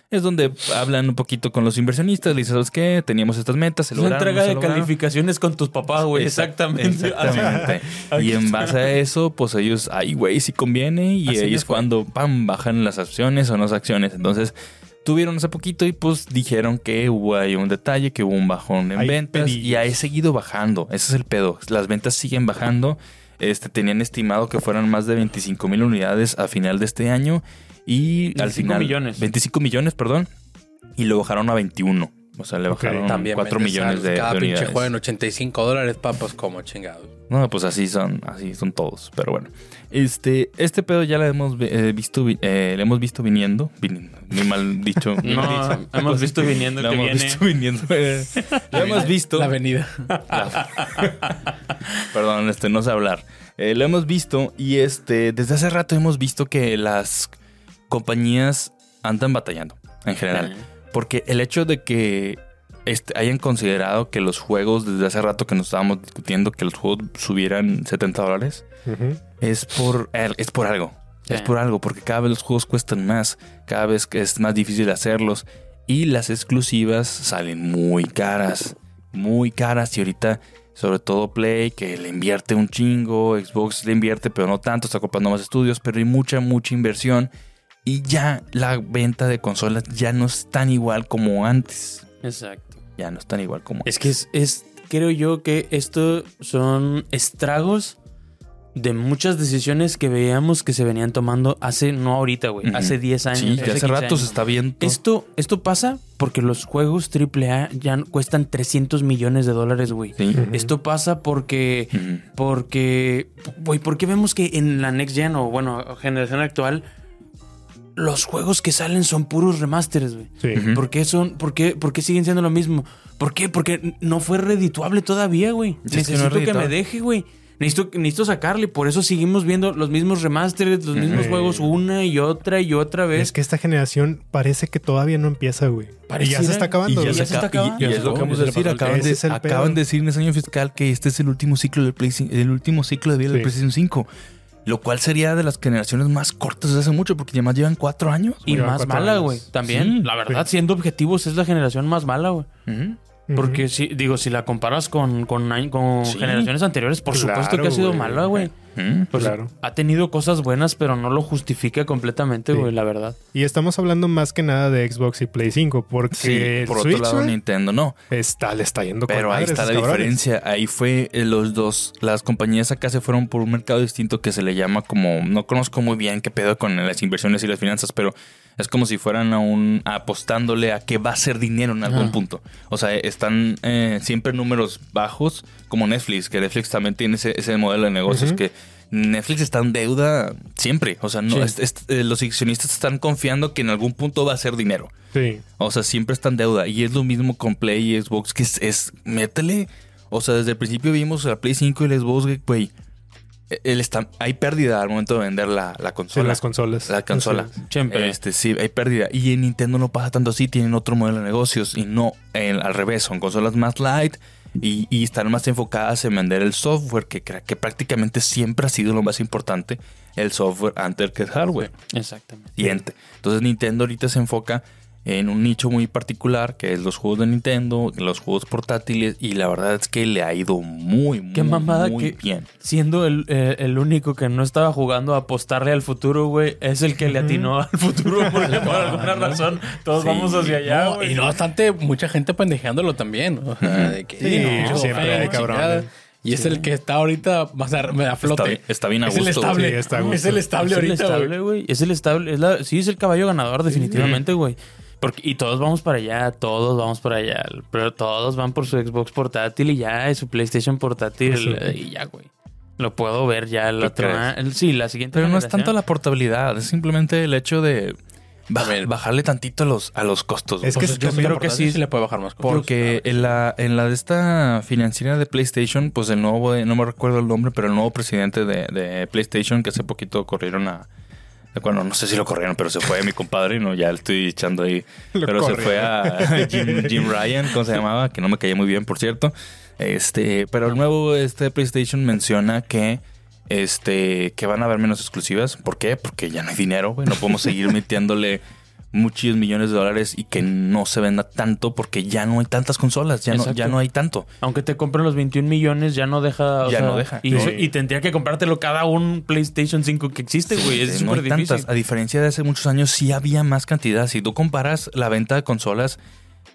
Es donde hablan un poquito con los inversionistas, le dicen, ¿sabes qué? Teníamos estas metas, se Es lograron, entrega se de lograron". calificaciones con tus papás, güey. Exact- Exactamente. Y en base a eso, pues ellos, ay, güey, si conviene. Y Así ahí es fue. cuando, pam, bajan las acciones o no las acciones. Entonces, tuvieron hace poquito y pues dijeron que hubo ahí un detalle, que hubo un bajón en Hay ventas pedillos. y ha seguido bajando. Ese es el pedo. Las ventas siguen bajando. Este, tenían estimado que fueran más de 25 mil unidades a final de este año y al 25 final millones. 25 millones, perdón, y lo bajaron a 21. O sea, le bajaron También 4 vendes millones de, Cada de pinche juego en 85 dólares, papas, como chingados. No, pues así son, así son todos. Pero bueno, este, este pedo ya lo hemos eh, visto, vi- eh, lo hemos visto viniendo, viniendo, muy mal dicho. muy mal No, dicho. hemos visto viniendo Lo que hemos viene. visto viniendo. eh, lo hemos visto. La avenida. Perdón, este, no sé hablar. Eh, lo hemos visto y este, desde hace rato hemos visto que las compañías andan batallando en general. Porque el hecho de que este, hayan considerado que los juegos, desde hace rato que nos estábamos discutiendo, que los juegos subieran 70 dólares, Ujú. Es por, es por algo. Sí. Es por algo, porque cada vez los juegos cuestan más, cada vez que es más difícil hacerlos y las exclusivas salen muy caras, muy caras y ahorita sobre todo Play que le invierte un chingo, Xbox le invierte pero no tanto, está comprando más estudios, pero hay mucha, mucha inversión y ya la venta de consolas ya no es tan igual como antes, Exacto. ya no es tan igual como Es que es, es- creo yo que esto son estragos de muchas decisiones que veíamos que se venían tomando hace, no ahorita, güey, hace 10 años. Sí, hace 15 rato años. se está viendo. Esto, esto pasa porque los juegos AAA ya cuestan 300 millones de dólares, güey. Sí. Esto pasa porque, Ujú. porque, güey, porque vemos que en la Next Gen o, bueno, generación actual, los juegos que salen son puros remasters, güey. Sí. ¿Por qué son, por qué, por qué siguen siendo lo mismo? ¿Por qué? Porque no fue redituable todavía, güey. Sí, es que no es Necesito que, me deje, güey. Necesito, necesito sacarle. Por eso seguimos viendo los mismos remasters, los mismos juegos una y otra y otra vez. Es que esta generación parece que todavía no empieza, güey. Y ya se está acabando. Y ya, güey. se se está y- acabando. y Ya es lo que vamos ya a decir. Acaban, de, acaban de decir en ese año fiscal que este es el último ciclo del PlayStation, el último ciclo de vida del. PlayStation 5. Lo cual sería de las generaciones más cortas desde hace mucho, porque además llevan cuatro años. y más mala, güey. También, Sí, la verdad, siendo objetivos, es la generación más mala, güey. Porque si, digo, si la comparas con, con, con Sí. generaciones anteriores, por supuesto que ha sido güey. mala, güey. Pues, Claro. Ha tenido cosas buenas, pero no lo justifica completamente, Sí. güey, la verdad. Y estamos hablando más que nada de Xbox y Play 5, porque Sí, por Switch, otro lado güey, Nintendo no. está, le está yendo Pero ahí está la cabrones. diferencia. Ahí fue eh, los dos. Las compañías acá se fueron por un mercado distinto que se le llama como. No conozco muy bien qué pedo con las inversiones y las finanzas, pero es como si fueran a un apostándole a que va a ser dinero en algún Ajá. punto. O sea, están eh, siempre números bajos, como Netflix, que Netflix también tiene ese, ese modelo de negocios que. Netflix está en deuda siempre. O sea, no, Sí. es- es- eh, los accionistas están confiando que en algún punto va a ser dinero. Sí. O sea, siempre está en deuda. Y es lo mismo con Play y Xbox, que es, es métele. O sea, desde el principio vimos la Play 5 y el Xbox, güey. Él está, hay pérdida al momento de vender la, la Sí, consola. las consolas. la consola. Siempre. Este, sí, hay pérdida. Y en Nintendo no pasa tanto así. Tienen otro modelo de negocios y no el- al revés. Son consolas más light y, y están más enfocadas en vender el software, que, que prácticamente siempre ha sido lo más importante. El software antes que el hardware. Exactamente. Y ente. Entonces Nintendo ahorita se enfoca en un nicho muy particular, que es los juegos de Nintendo, los juegos portátiles, y la verdad es que le ha ido muy, muy, Qué mamada muy que- bien. Siendo el, eh, el único que no estaba jugando a apostarle al futuro, güey, es el que le atinó al futuro porque por alguna razón todos Sí. vamos hacia allá, No, güey. y no bastante, mucha gente pendejeándolo también. O sea, de que, Sí, no, siempre hay chingada. Y es el que está ahorita más a, a flote. Está bien- está bien a es el gusto, estable. sí, está a gusto. es el estable es el ahorita, estable, güey. Es el estable. Es la, sí, es el caballo ganador, definitivamente, güey. Porque, y todos vamos para allá, todos vamos para allá. Pero todos van por su Xbox portátil y ya, y su PlayStation portátil eh, y ya, güey. Lo puedo ver ya el ¿Tú otro crees? año. Sí, la siguiente. Pero no es tanto la portabilidad, es simplemente el hecho de baj- A ver. bajarle tantito a los, a los costos. Es que Pues yo yo creo que que sí. sí le puede bajar más costos. Porque en la, en la de esta financiera de PlayStation, pues el nuevo, no me recuerdo el nombre, pero el nuevo presidente de, de PlayStation, que hace poquito corrieron a... Bueno, no sé si lo corrieron, pero se fue mi compadre, no, ya le estoy echando ahí. Lo pero se fue a Jim, Jim Ryan, ¿cómo se llamaba? Que no me caía muy bien, por cierto. Este, pero el nuevo este PlayStation menciona que este que van a haber menos exclusivas. ¿Por qué? Porque ya no hay dinero, güey. No podemos seguir metiéndole muchos millones de dólares y que no se venda tanto porque ya no hay tantas consolas, ya, no, ya no hay tanto. Aunque te compren los 21 millones, ya no deja. o Ya sea, no deja. Y, tendría que comprártelo cada un PlayStation 5 que existe, güey. es no súper difícil. tantas. A diferencia de hace muchos años, sí había más cantidad. Si tú comparas la venta de consolas,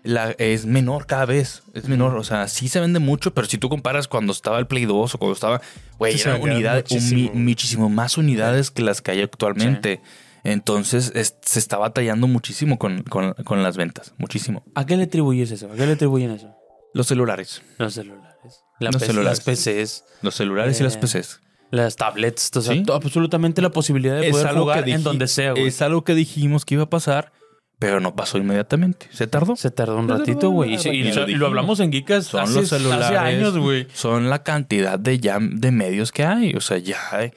la, es menor cada vez. Es menor. O sea, sí se vende mucho, pero si tú comparas cuando estaba el Play 2 o cuando estaba. Güey, Sí, eran unidades, un muchísimo. muchísimo más unidades que las que hay actualmente. Entonces es- se está batallando muchísimo con, con- con las ventas. Muchísimo. ¿A qué le atribuyes eso? ¿A qué le atribuyen eso? Los celulares. Los celulares. La Los celulares. Las PCs, Los celulares y las Eh, PCs. las tablets. O sea, Sí. absolutamente la posibilidad de poder jugar en donde sea, güey. Es algo que dijimos que iba a pasar, pero no pasó inmediatamente. ¿Se tardó? Se tardó un ratito, güey. Y, y- Y lo hablamos en Geekas Son hace, los celulares. hace años, güey. Son la cantidad de ya de medios que hay. O sea, ya hay,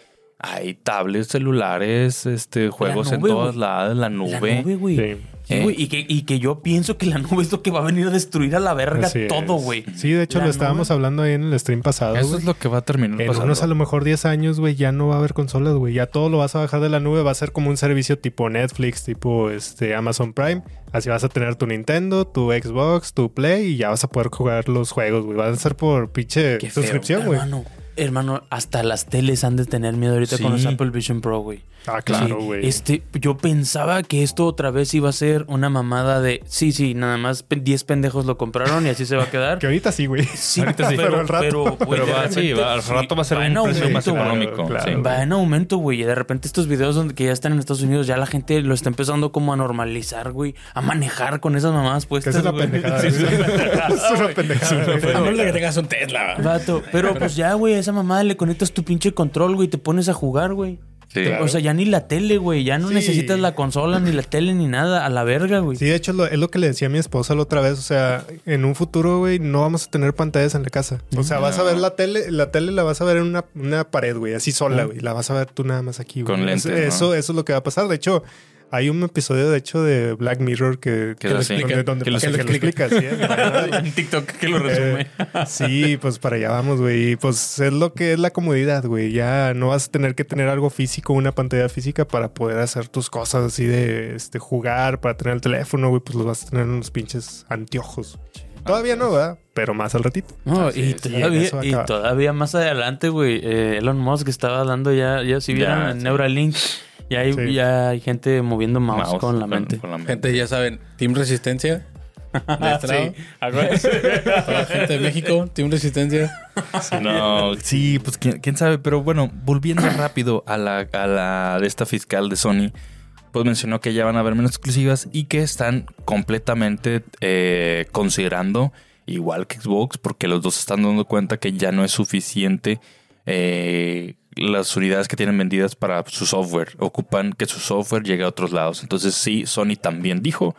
hay tablets, celulares, este, juegos nube, en güey. lados, la nube. La nube, güey. Sí. Sí, Eh. güey, y, que, y que yo pienso que la nube es lo que va a venir a destruir a la verga Así todo, güey. Sí, de hecho La lo estábamos nube. hablando ahí en el stream pasado, Eso es lo que va a terminar En pasando. unos a lo mejor 10 años, güey, ya no va a haber consolas, güey. Ya todo lo vas a bajar de la nube, va a ser como un servicio tipo Netflix, tipo este Amazon Prime. Así vas a tener tu Nintendo, tu Xbox, tu Play y ya vas a poder jugar los juegos, güey. Va a ser por pinche suscripción, güey. Hermano, hermano, hasta las teles han de tener miedo ahorita con los. Apple Vision Pro, güey. Ah, claro, Sí, güey. Este, yo pensaba que esto otra vez iba a ser una mamada de sí, sí, nada más pe- 10 pendejos lo compraron y así se va a quedar. Que ahorita sí, güey. Sí, Ahorita sí. pero, Pero al rato. pero, va, sí, va, al rato va a ser un precio aumento, más económico. Claro, sí. claro. Va en aumento, güey. Y de repente estos videos donde que ya están en Estados Unidos, ya la gente lo está empezando como a normalizar, güey. A manejar con esas mamadas Que puestas. es una güey. pendejada. Es una pendejada, de que tengas un Tesla. Vato, pero pues ya, güey, a esa mamada le conectas tu pinche control, güey, y te pones a jugar, güey. Sí. O sea, ya ni la tele, güey. Ya no Sí. necesitas la consola, ni la tele, ni nada. A la verga, güey. Sí, de hecho lo- es lo que le decía a mi esposa la otra vez. O sea, en un futuro, güey, no vamos a tener pantallas en la casa. O sea, vas a ver la tele, la tele la vas a ver en una, una pared, güey, así sola, güey. La vas a ver tú nada más aquí, güey. Con lentes, ¿no? eso, eso es lo que va a pasar. De hecho, hay un episodio, de hecho, de Black Mirror que, Que que lo lo explica. Donde, Que lo que lo explica. explica, sí, ¿eh? en TikTok que lo resume. Eh, sí, pues para allá vamos, güey. Y Pues es lo que es la comodidad, güey. Ya no vas a tener que tener algo físico, una pantalla física para poder hacer tus cosas así de este, jugar, para tener el teléfono, güey. Pues los vas a tener en unos pinches anteojos. Todavía no, ¿verdad? Pero más al ratito. No, Así y, es, todavía, y más adelante, güey, eh, Elon Musk estaba dando ya, ya si vieron Ya, sí. Neuralink, ya hay, Sí. ya hay gente moviendo mouse, Mouse con la mente. con la mente. Gente, ya saben, Team Resistencia. De. Sí. Toda la gente de México, Team Resistencia. No, sí, pues ¿quién, quién sabe. Pero bueno, volviendo rápido a la, a la de esta fiscal de Sony, pues mencionó que ya van a haber menos exclusivas y que están completamente eh, considerando, igual que Xbox, porque los dos se están dando cuenta que ya no es suficiente eh, las unidades que tienen vendidas para su software. Ocupan que su software llegue a otros lados. Entonces sí, Sony también dijo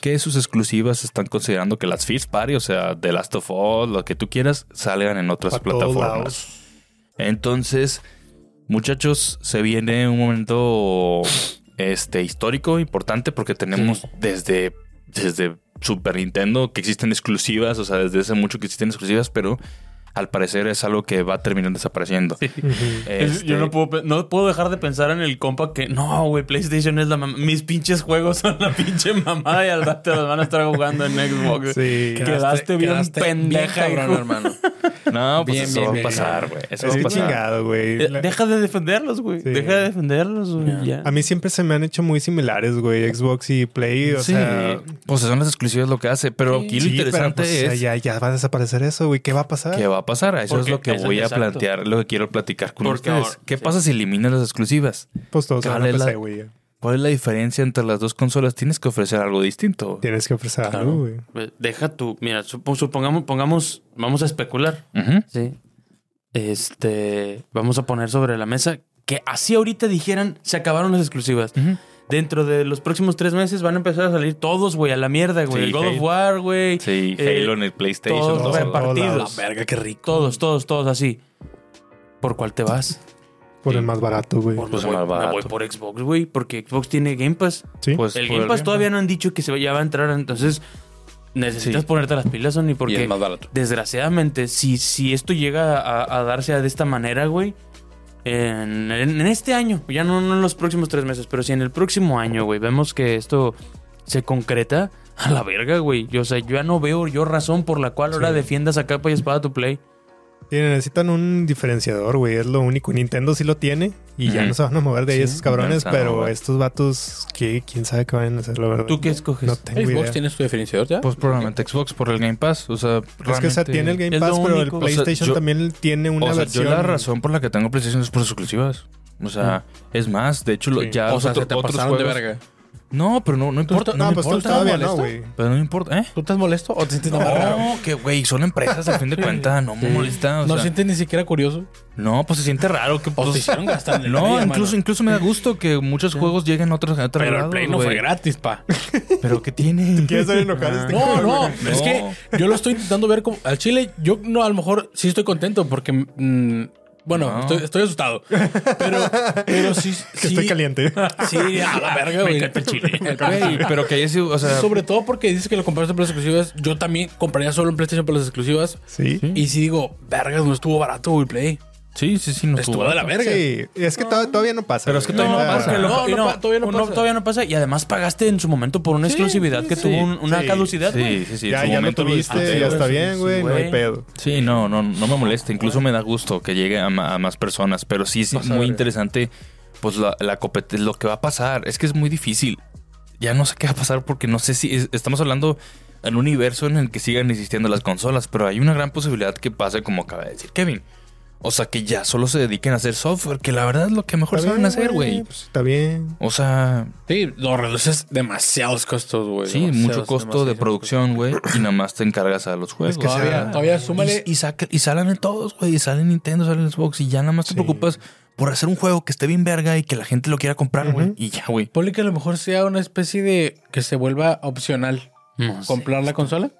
que sus exclusivas están considerando que las First Party, o sea, The Last of Us, lo que tú quieras, salgan en otras plataformas. Entonces, muchachos, se viene un momento este histórico, importante, porque tenemos desde, desde Super Nintendo que existen exclusivas, o sea, desde hace mucho que existen exclusivas, pero al parecer es algo que va a terminar desapareciendo. Este, Yo no puedo, pe- no puedo dejar de pensar en el compa que no, güey, PlayStation es la mamá. Mis pinches juegos son la pinche mamá y al rato los van a estar jugando en Xbox. Sí. Quedaste bien pendeja, cabrón, hijo. hermano. No, pues Bien, eso bien, va a bien, pasar, bien. güey. Eso Es va a pasar. chingado, güey. Eh, Deja de defenderlos, güey. Sí. Deja de defenderlos, güey. A mí siempre se me han hecho muy similares, güey. Xbox y Play, o sí, sea... pues son las exclusivas lo que hace, pero aquí lo Sí, pero, interesante pues, es ya, ya va a desaparecer eso, güey. ¿Qué va a pasar? ¿Qué va a pasar? Eso Porque es lo que voy a exacto. plantear, lo que quiero platicar con Porque ustedes. ahora- ¿Qué sí. pasa si eliminan las exclusivas? Pues todos a ¿Cuál es la- PC, güey. ¿Cuál es la diferencia entre las dos consolas? Tienes que ofrecer algo distinto. Tienes que ofrecer Claro. algo, güey. Deja tu. Mira, supo- supongamos, pongamos. Vamos a especular. Sí. Este. Vamos a poner sobre la mesa que así ahorita dijeran se acabaron las exclusivas. Dentro de los próximos tres meses van a empezar a salir todos, güey, a la mierda, güey. Sí, el God of. War, güey. Sí, Eh, Halo en el PlayStation. todos todo. repartidos. La verga, qué rico. Todos, todos, todos así. ¿Por cuál te vas? Por Sí. el más barato, güey. Por- Pues me, voy, más me barato. voy por Xbox, güey, porque Xbox tiene Game Pass. Sí. Pues, El Game Pass todavía no han dicho que se ya va a entrar, entonces necesitas Sí. ponerte las pilas, Sony, Y porque es más barato. desgraciadamente, si, si esto llega a, a darse de esta manera, güey, en, este año, ya no, no en los próximos tres meses, pero si en el próximo año, güey, vemos que esto se concreta, a la verga, güey. Yo, o sea, yo ya no veo yo razón por la cual ahora Sí. defiendas a capa y espada tu play. Sí, necesitan un diferenciador, güey. Es lo único. Nintendo sí lo tiene y ya no se van a mover de ahí Sí, esos cabrones, no, pero estos vatos, ¿qué? ¿quién sabe qué vayan a hacer, la verdad? ¿Tú qué escoges? No tengo Xbox idea. tiene su diferenciador ya. Pues probablemente Xbox por el Game Pass. O sea, Es que, o sea, realmente- tiene el Game Pass, pero el único. O sea, PlayStation yo- también tiene una o sea, versión. yo la razón por la que tengo PlayStation es por sus exclusivas. O sea, es más, de hecho, Sí. ya o sea, se te otros pasaron de juegos- verga. No, pero no, no importa. estás- No, No, me pues tú importa. no, molesto? güey. Pero no importa, ¿eh? ¿Tú estás molesto o te sientes amargado? No, que güey, son empresas al fin de cuentas, no me molesta. O ¿No sea, sientes ni siquiera curioso? no, pues se siente raro que ¿O pues, te hicieron gastar No, incluso, incluso me da gusto que muchos juegos lleguen a otros, a otros Pero el Play no fue gratis, pa. Pero ¿qué tiene? ¿Quieres hacer enojar a este No, no, No. es que yo lo estoy intentando ver como al Chile. Yo no, a lo mejor sí estoy contento porque, mm, bueno, No. estoy, estoy asustado. Pero, pero sí, Que sí, estoy caliente. Sí, a la verga, güey. encanta el chile. Güey, pero que haya sido, o sea, Sobre todo porque dices que lo compraste por las exclusivas. Yo también compraría solo en PlayStation por las exclusivas. Sí. Sí, Y si digo, vergas, no estuvo barato, güey, Play. Sí, sí, sí, no Estuvo de la verga. es que to- todavía no pasa. Pero es que todavía no Ah, pasa. lo- No, no pa- todavía no pasa. todavía no pasa. Y además pagaste en su momento por una exclusividad que sí, tuvo un- una sí, caducidad. Sí, sí, sí. en Ya, su ya lo momento tuviste, ya está bien, güey, no hay pedo. Sí, no, no, no me molesta. Incluso me da gusto que llegue a, más personas. Pero sí es muy interesante, pues la, la lo que va a pasar. Es que es muy difícil. Ya no sé qué va a pasar porque no sé si es- estamos hablando en un universo en el que sigan existiendo las consolas, pero hay una gran posibilidad que pase como acaba de decir Kevin. O sea, que ya solo se dediquen a hacer software, que la verdad es lo que mejor Está saben bien, hacer, güey. Pues está bien. O sea, Sí, lo reduces demasiados costos, güey. sí, mucho costo de producción, güey, y nada más te encargas a los juegos. que Todavía, sea- todavía súmale. Y, y, saca- y salen en todos, güey. Y salen Nintendo, salen Xbox. Y ya nada más te Sí. preocupas por hacer un juego que esté bien verga y que la gente lo quiera comprar, güey. Y ya, güey. Ponle que a lo mejor sea una especie de que se vuelva opcional No sé. comprar la consola.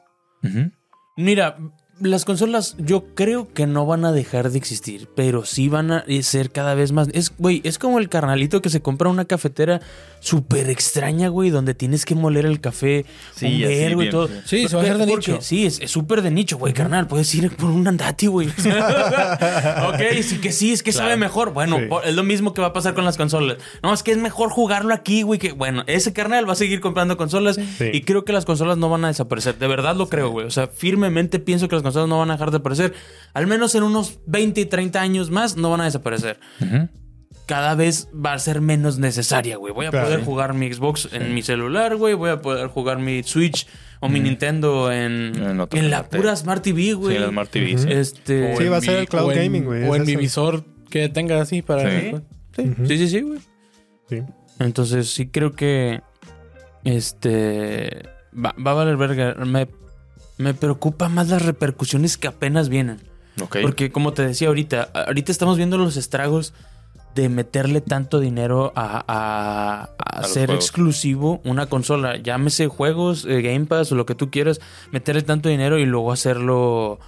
Mira, las consolas yo creo que no van a dejar de existir, pero sí van a ser cada vez más. Es, güey, es como el carnalito que se compra una cafetera súper extraña, güey, donde tienes que moler el café, Sí, un así, vergo y bien, todo. bien. Sí, se va a hacer de Porque- nicho. Sí, es súper de nicho, güey, carnal. Puedes ir por un andati, güey. ok, sí que sí, es que sabe mejor. Bueno, Sí. es lo mismo que va a pasar con las consolas. No, es que es mejor jugarlo aquí, güey, que bueno, ese carnal va a seguir comprando consolas Sí. y creo que las consolas no van a desaparecer. De verdad lo creo, güey. O sea, firmemente pienso que las consolas no van a dejar de aparecer. Al menos en unos 20 y 30 años más no van a desaparecer. Cada vez va a ser menos necesaria, güey. Voy a Claro. poder jugar mi Xbox en mi celular, güey. Voy a poder jugar mi Switch o mi Nintendo en, En la pura Smart TV, güey. Sí, la Smart TV. Sí. Este. O Sí, va a ser mi- el cloud gaming, güey, O en mi visor que tenga así para. Sí. Sí. Ujú. Sí, sí, sí, güey. Sí. Entonces sí creo que este va, va a valer verga. Me, me preocupa más las repercusiones que apenas vienen. Porque como te decía ahorita, ahorita estamos viendo los estragos de meterle tanto dinero a, a- ser exclusivo una consola. Llámese juegos, eh, Game Pass o lo que tú quieras. Meterle tanto dinero y luego hacerlo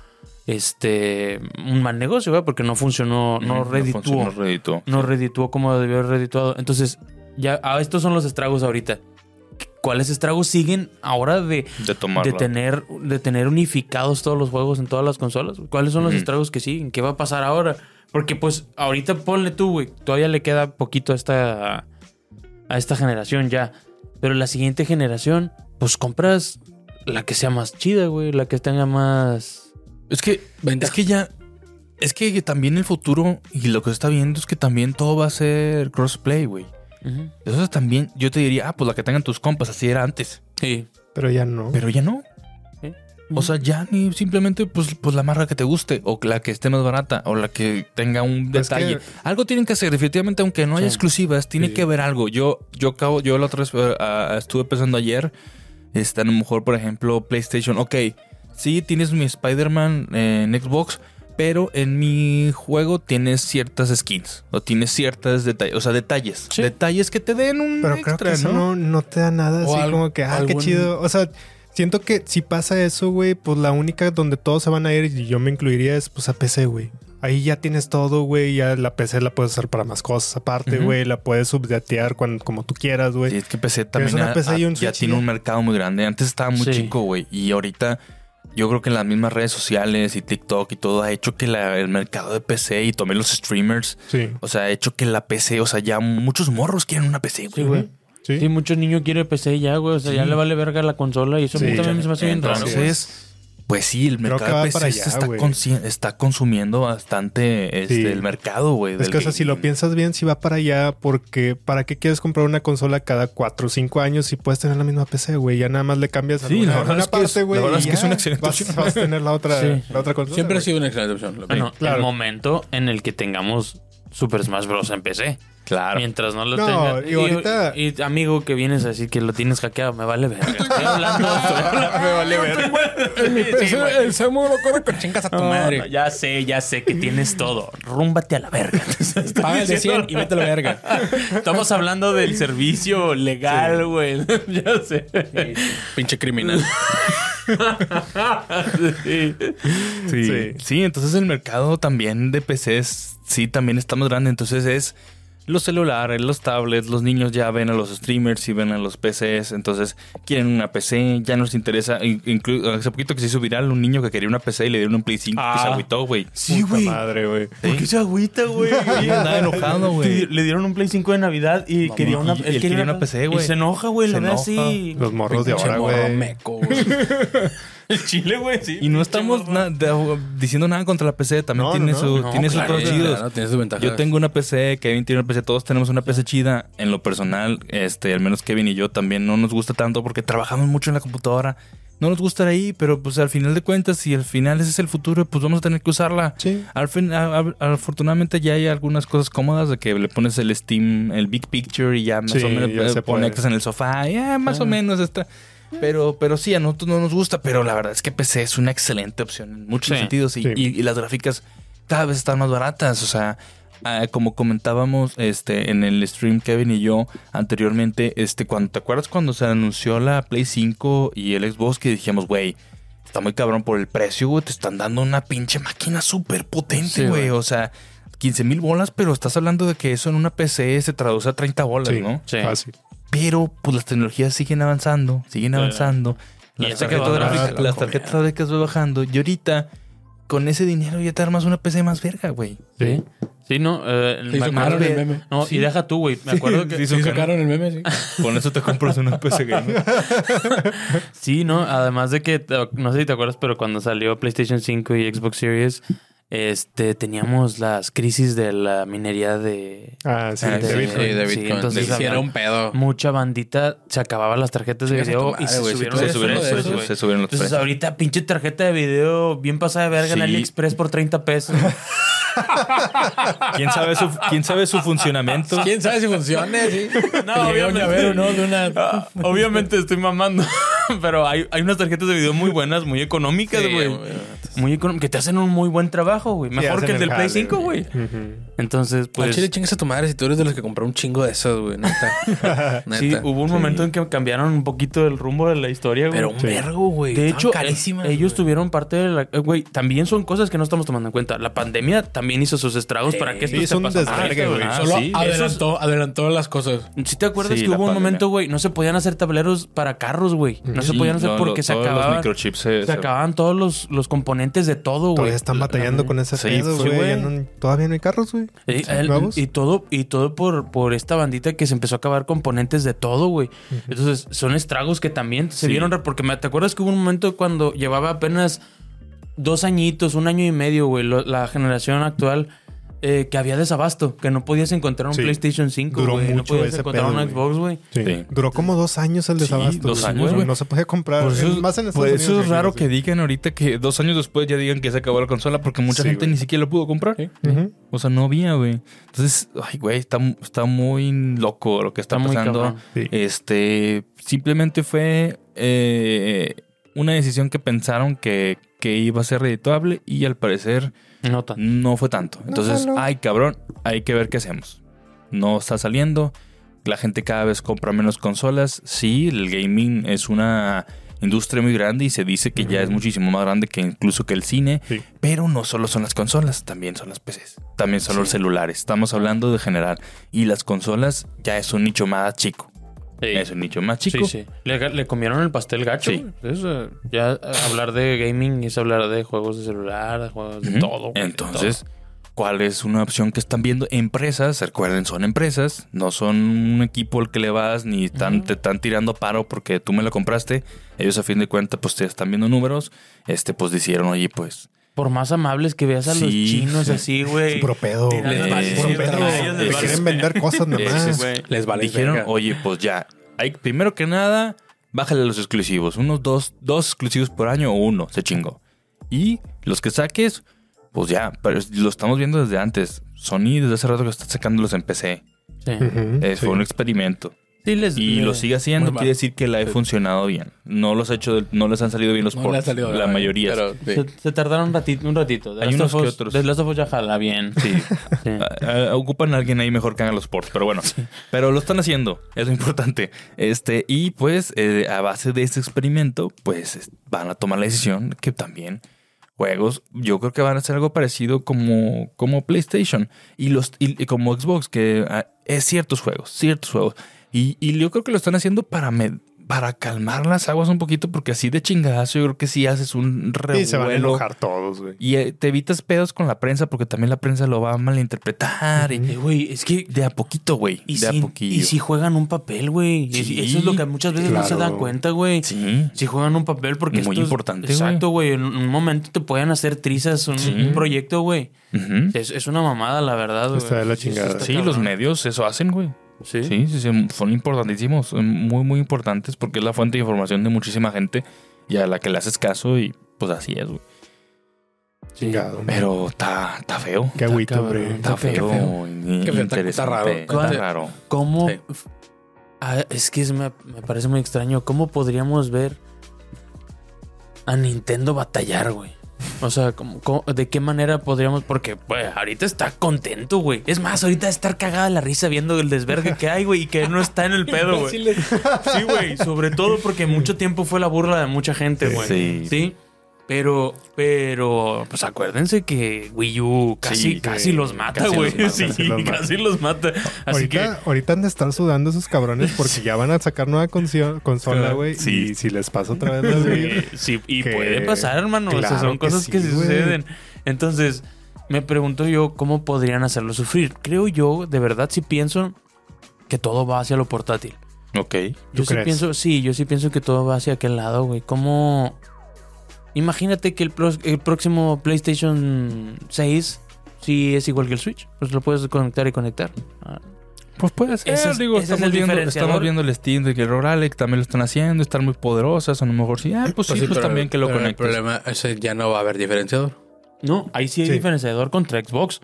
este un mal negocio, ¿verdad? Porque no funcionó, no redituó funcionó, redituó. no redituó como debió haber redituado. Entonces, ya ah, estos son los estragos ahorita. ¿Cuáles estragos siguen ahora de, De tener de tener unificados todos los juegos en todas las consolas? ¿Cuáles son los estragos que siguen? ¿Qué va a pasar ahora? Porque pues ahorita ponle tú, güey, todavía le queda poquito a esta a esta generación ya, pero la siguiente generación pues compras la que sea más chida, güey, la que tenga más Es que, es que ya. Es que también el futuro y lo que se está viendo es que también todo va a ser crossplay, güey. Ujú. Eso es también, yo te diría, ah, pues la que tengan tus compas, así era antes. Sí. Pero ya no. Pero ya no. O sea, ya ni simplemente, pues, pues la marca que te guste, o la que esté más barata, o la que tenga un Pues detalle. que- Algo tienen que hacer, definitivamente, aunque no haya Sí. exclusivas, tiene Sí. que haber algo. Yo, yo acabo, yo la otra vez eh, estuve pensando ayer. Está a lo mejor, por ejemplo, PlayStation. Ok, sí, tienes mi Spider-Man en Xbox. Pero en mi juego tienes ciertas skins. O tienes ciertas detalles. O sea, detalles. Sí. Detalles que te den un Pero extra, creo que eso ¿no? no, te da nada O así algo- como que, ah, qué chido. O sea, siento que si pasa eso, güey, pues la única donde todos se van a ir, y yo me incluiría, es pues a PC, güey. Ahí ya tienes todo, güey. Ya la PC la puedes usar para más cosas aparte, güey. La puedes subdatear cuando, como tú quieras, güey. Sí, es que PC también una PC y un ya tiene un mercado muy grande. Antes estaba muy Sí. chico, güey. Y ahorita yo creo que en las mismas redes sociales y TikTok y todo ha hecho que la- el mercado de PC y también los streamers, Sí. o sea, ha hecho que la PC, o sea, ya muchos morros quieren una PC, güey. Sí, güey. Sí. Sí, muchos niños quieren PC ya, güey. O sea, ya le vale verga la consola y eso a mí también se me hace bien raro. Entonces, pues sí, el Creo mercado que va de PC para se allá, está, consumiendo bastante este, Sí. el mercado, güey. Es que, o sea, si lo piensas bien, si va para allá, porque ¿para qué quieres comprar una consola cada 4 o 5 años si puedes tener la misma PC, güey? Ya nada más le cambias Sí, alguna, la verdad una es parte, güey. la verdad es que es una excelente vas, opción. vas a tener la otra, Sí. la otra consola. Siempre ha sido una excelente opción. Bueno, claro. el momento en el que tengamos Super Smash Bros. en PC. Claro. Mientras no lo No, tengas. y ahorita- y, amigo que vienes a decir que lo tienes hackeado, me vale verga. Estoy hablando. Me vale ver. En mi Sí, PC, güey. el Samu no corre con chingas a tu No, madre. no, ya sé, ya sé que tienes todo. Rúmbate a la verga. Paga el de 100 y vete a la verga. Estamos hablando del servicio legal, güey. ya sé. Pinche criminal. Sí. Sí. Sí. sí. entonces el mercado también de PCs, sí, también está más grande. Entonces es los celulares, los tablets, los niños ya ven a los streamers y ven a los PCs, entonces quieren una PC, ya no les interesa. Hace poquito que se hizo viral un niño que quería una PC y le dieron un Play 5 y se Ah. agüitó, güey. Sí, güey. madre, güey. ¿Por qué se agüita, güey? Andaba enojado, güey. Le dieron un Play 5 de Navidad y quería una, y él quería una PC, güey. Y se enoja, güey. Se Lo ve enoja. así. Los morros de ahora, güey. meco, güey. El chile, güey, sí. Y no estamos na- de- diciendo nada contra la PC, también No, tiene, no, su, no. tiene No, sus claro, cosas. Claro, tiene sus ventajas. Yo tengo una PC, Kevin tiene una PC, todos tenemos una PC chida. En lo personal, este, al menos Kevin y yo también no nos gusta tanto porque trabajamos mucho en la computadora. No nos gusta ahí, pero pues al final de cuentas, si al final ese es el futuro, pues vamos a tener que usarla. Sí. Al fin, a- a- afortunadamente ya hay algunas cosas cómodas de que le pones el Steam, el Big Picture y ya más Sí, o menos ya eh, conectas en el sofá, ya más o menos está. Pero, pero sí, a nosotros no nos gusta, pero la verdad es que PC es una excelente opción en muchos Sí, sentidos y, sí. y- y las gráficas cada vez están más baratas. O sea, ah, como comentábamos este, en el stream Kevin y yo anteriormente, este, cuando te acuerdas cuando se anunció la Play 5 y el Xbox que dijimos, güey, está muy cabrón por el precio, güey, te están dando una pinche máquina súper potente, güey. O sea, 15 mil bolas, pero estás hablando de que eso en una PC se traduce a 30 bolas, Sí, ¿no? Sí. fácil. Pero pues las tecnologías siguen avanzando, siguen avanzando. Las tarjetas, gráficas, la las tarjetas gráficas van bajando. Y ahorita, con ese dinero ya te armas una PC más verga, güey. Sí. Sí, no. eh, Se hizo me- caro me- el meme. No, Sí. y deja tú, güey. Me acuerdo que. Sí, Se hizo caro en el meme, sí. Con eso te compras una PC gamer. Sí, no. Además de que, no sé si te acuerdas, pero cuando salió PlayStation 5 y Xbox Series, este, teníamos las crisis de la minería de. Ah, sí, de sí, Sí, Bitcoin. de Sí, Bitcoin. entonces Sí, era un pedo. Mucha bandita se acababa las tarjetas de video y se subieron de se los Entonces ahorita pinche tarjeta de video bien pasada de verga en Sí. AliExpress por 30 pesos. ¿Quién sabe su, quién sabe su funcionamiento? ¿Quién sabe si funciona? Sí. No, obviamente. llavero, ¿no? De una... Ah, Obviamente estoy mamando, pero hay, hay unas tarjetas de video muy buenas, muy económicas, güey. muy económicas, que te hacen un muy buen trabajo, güey. Mejor que el del Play jale, 5, güey. Ujú. Entonces, Al pues... chile chingas a tu madre si tú eres de los que compró un chingo de esos, güey. Neta. Neta. Sí, hubo un Sí. momento en que cambiaron un poquito el rumbo de la historia, güey. Pero un Sí. vergo, güey. De hecho, carísimas, ellos güey. tuvieron parte de la... eh, Güey, también son cosas que no estamos tomando en cuenta. La pandemia también hizo sus estragos para que esto sí, se es un desvergue, güey. Solo sí. adelantó, adelantó las cosas. Si te acuerdas Sí, que hubo un pandemia. momento, güey, no se podían hacer tableros para carros, güey. No se podían hacer porque lo- se todos los acababan... microchips se, Se acababan todos los, los componentes de todo, güey. Todavía están batallando con sí, güey. Todavía no hay carros, güey. ¿Nuevos? y todo, y todo por, por esta bandita que se empezó a acabar componentes de todo, güey. Entonces, son estragos que también se Sí. vieron. Porque me, ¿te acuerdas que hubo un momento cuando llevaba apenas dos añitos, un año y medio, güey, lo- la generación actual, eh, que había desabasto, que no podías encontrar un Sí. PlayStation 5, Duró güey. No mucho podías ese encontrar pedo, un. Xbox, güey. Sí. Sí. Duró como dos años el Sí, desabasto. dos años, No, güey. no se podía comprar. Por eso, En- más en Estados por eso es raro que digan ahorita que dos años después ya digan que se acabó la consola porque mucha Sí, gente ni siquiera lo pudo comprar. O sea, no había, güey. Entonces, ay, güey, está, está muy loco lo que está, Está pasando. Este, simplemente fue eh, una decisión que pensaron que, que iba a ser redituable y al parecer No tanto. no fue tanto. Entonces, jaló. ay, cabrón, hay que ver qué hacemos. No está saliendo. La gente cada vez compra menos consolas. Sí, el gaming es una industria muy grande y se dice que ya es muchísimo más grande que incluso que el cine. Sí. Pero no solo son las consolas, también son las PCs. También son los celulares. Estamos hablando de general. Y las consolas ya es un nicho más chico. Sí. Es un nicho más Sí, chico. sí. Le, le comieron el pastel gacho. Sí. Es, eh, ya eh, hablar de gaming es hablar de juegos de celular, de juegos de todo. güey, de Entonces, cuál es una opción que están viendo empresas. Recuerden, son empresas, no son un equipo al que le vas ni están, te están tirando paro porque tú me lo compraste. Ellos a fin de cuentas pues te están viendo números. Este pues dijeron, oye pues Por más amables que veas a los chinos así, güey. Puro pedo. Les güey. vale Puro pedo. les vale quieren vender cosas nomás. Les vale dijeron, verga. oye pues ya, hay, primero que nada, bájale los exclusivos. Unos dos, dos exclusivos por año o uno, se chingó. Y los que saques, pues ya, pero lo estamos viendo desde antes. Sony desde hace rato que está sacándolos en PC. Sí. Eh, sí. Fue un experimento. Sí, les- Y le- lo sigue haciendo, quiere decir que la ha funcionado bien. No los ha hecho, del- no les han salido bien los No le ha ports. salido la bien, mayoría. pero sí. Se, se tardaron un ratito. Un ratito. The Hay unos of que otros. The Last of Us ya jala bien. Sí. Sí. Ocupan a alguien ahí mejor que haga los ports, pero bueno. Pero lo están haciendo, es lo importante. Este, y pues, eh, a base de este experimento, pues es- van a tomar la decisión que también juegos, yo creo que van a hacer algo parecido como, como PlayStation y los y, y como Xbox, que ah, es ciertos juegos, ciertos juegos. Y, y yo creo que lo están haciendo para me- para calmar las aguas un poquito, porque así de chingadazo yo creo que sí haces un revuelo. Y se van a enojar todos, güey. Y eh, te evitas pedos con la prensa porque también la prensa lo va a malinterpretar. Eh, y Güey, es que de a poquito, güey. Y De si, a poquillo. y si juegan un papel, güey. Sí, Eso es lo que muchas veces no se dan cuenta, güey. Sí. Si juegan un papel, porque Muy esto es- importante, Exacto, güey. En un momento te pueden hacer trizas un, Sí. un proyecto, güey. Es, es una mamada, la verdad, güey. Está de la chingada. está Sí, cabrón. los medios eso hacen, güey. Sí. Sí, sí, sí, son importantísimos, son muy, muy importantes porque es la fuente de información de muchísima gente y a la que le haces caso y pues así es, güey. Chingado. Pero está, está feo. Qué agüita, hombre. Está Qué feo. está- interesante. está raro. Está ¿Cuál- raro. ¿Cómo? Sí. Ah, es que es- me, me parece muy extraño. ¿Cómo podríamos ver a Nintendo batallar, güey? O sea, ¿cómo- cómo- ¿de qué manera podríamos? Porque, pues, ahorita está contento, güey. Es más, ahorita estar cagada la risa viendo el desvergue que hay, güey, y que no está en el pedo, güey. Sí, güey. Sobre todo porque mucho tiempo fue la burla de mucha gente, güey. Sí. Sí. Pero, pero, pues acuérdense que Wii U casi, Sí, casi que los mata, casi güey. los mata, Sí, casi los mata. casi los mata. Así Ahorita, ahorita han de estar sudando esos cabrones porque ya van a sacar nueva consola, güey. Sí. Y si les pasa otra vez la que. Wii U, Sí, sí, y que- puede pasar, hermano. o sea, claro son que cosas que, sí, sí suceden. Entonces, me pregunto yo cómo podrían hacerlo sufrir. Creo yo, de verdad, sí pienso que todo va hacia lo portátil. Ok. Yo ¿Tú sí crees? pienso, sí, yo sí pienso que todo va hacia aquel lado, güey. ¿Cómo? Imagínate que el, pro- el próximo PlayStation 6 sí es igual que el Switch. Pues lo puedes conectar y conectar. Ah, Pues puede ser, Ese es- digo, ese es estamos, el viendo, estamos viendo el Steam de que el Roralex también lo están haciendo, están muy poderosas, a lo mejor sí, ah, pues, sí, pues pero- también que lo pero conectes. El problema es que ya no va a haber diferenciador. No, ahí sí hay Sí. diferenciador contra Xbox.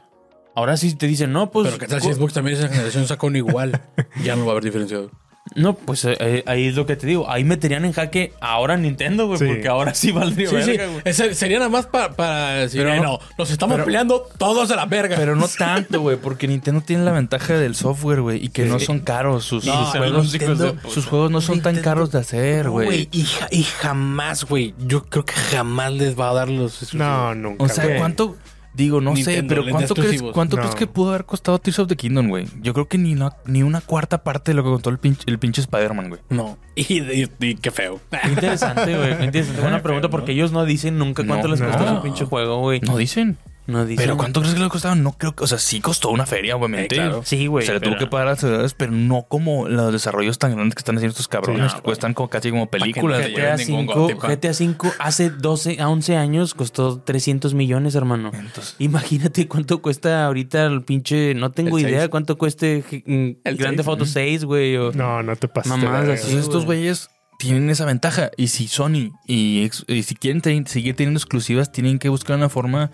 Ahora sí te dicen, no, pues. pero que tal si Xbox también esa generación sacó un igual. ya no va a haber diferenciador. No, pues eh, eh, ahí es lo que te digo. Ahí meterían en jaque ahora Nintendo, güey, Sí. porque ahora sí valdría Sí, sí. verga, güey. Ese sería nada más pa- para decir, Pero "Eh, no- no, nos estamos pero- peleando todos de la verga. Pero no tanto, güey, porque Nintendo tiene la ventaja del software, güey, y que no son caros sus, No, sus pero juegos. Nintendo- sus juegos no son tan caros de hacer, No, güey. y, y jamás, güey. Yo creo que jamás les va a dar los exclusivos. No, nunca. O sea. ¿cuánto? Digo, no sé, pero ¿cuánto crees, cuánto No. crees que pudo haber costado Tears of the Kingdom, güey? Yo creo que ni una, ni una cuarta parte de lo que contó el pinche, el pinche Spider-Man, güey. No. Y, y- y qué feo. Qué interesante, güey. Qué interesante. Buena pregunta porque ellos no dicen nunca cuánto No, les costó no. su pinche juego, güey. No dicen. No. Pero ¿cuánto crees que le costaba? No creo que, o sea, sí costó una feria, obviamente. Eh, claro. Sí, güey. Se le tuvo que pagar a las ciudades, pero no como los desarrollos tan grandes que están haciendo estos cabrones, Sí, no, que cuestan como, casi como películas. GTA lleven ningún 5, Gotti, pa. GTA 5 hace 12 a 11 años costó 300 millones, hermano. Entonces, Imagínate cuánto cuesta ahorita el pinche. No tengo idea cuánto cueste mm, El Grande. Foto 6, güey. o- No, no te pases. así. entonces estos güey. güeyes tienen esa ventaja. Y si Sony y, y si quieren seguir teniendo exclusivas, tienen que buscar una forma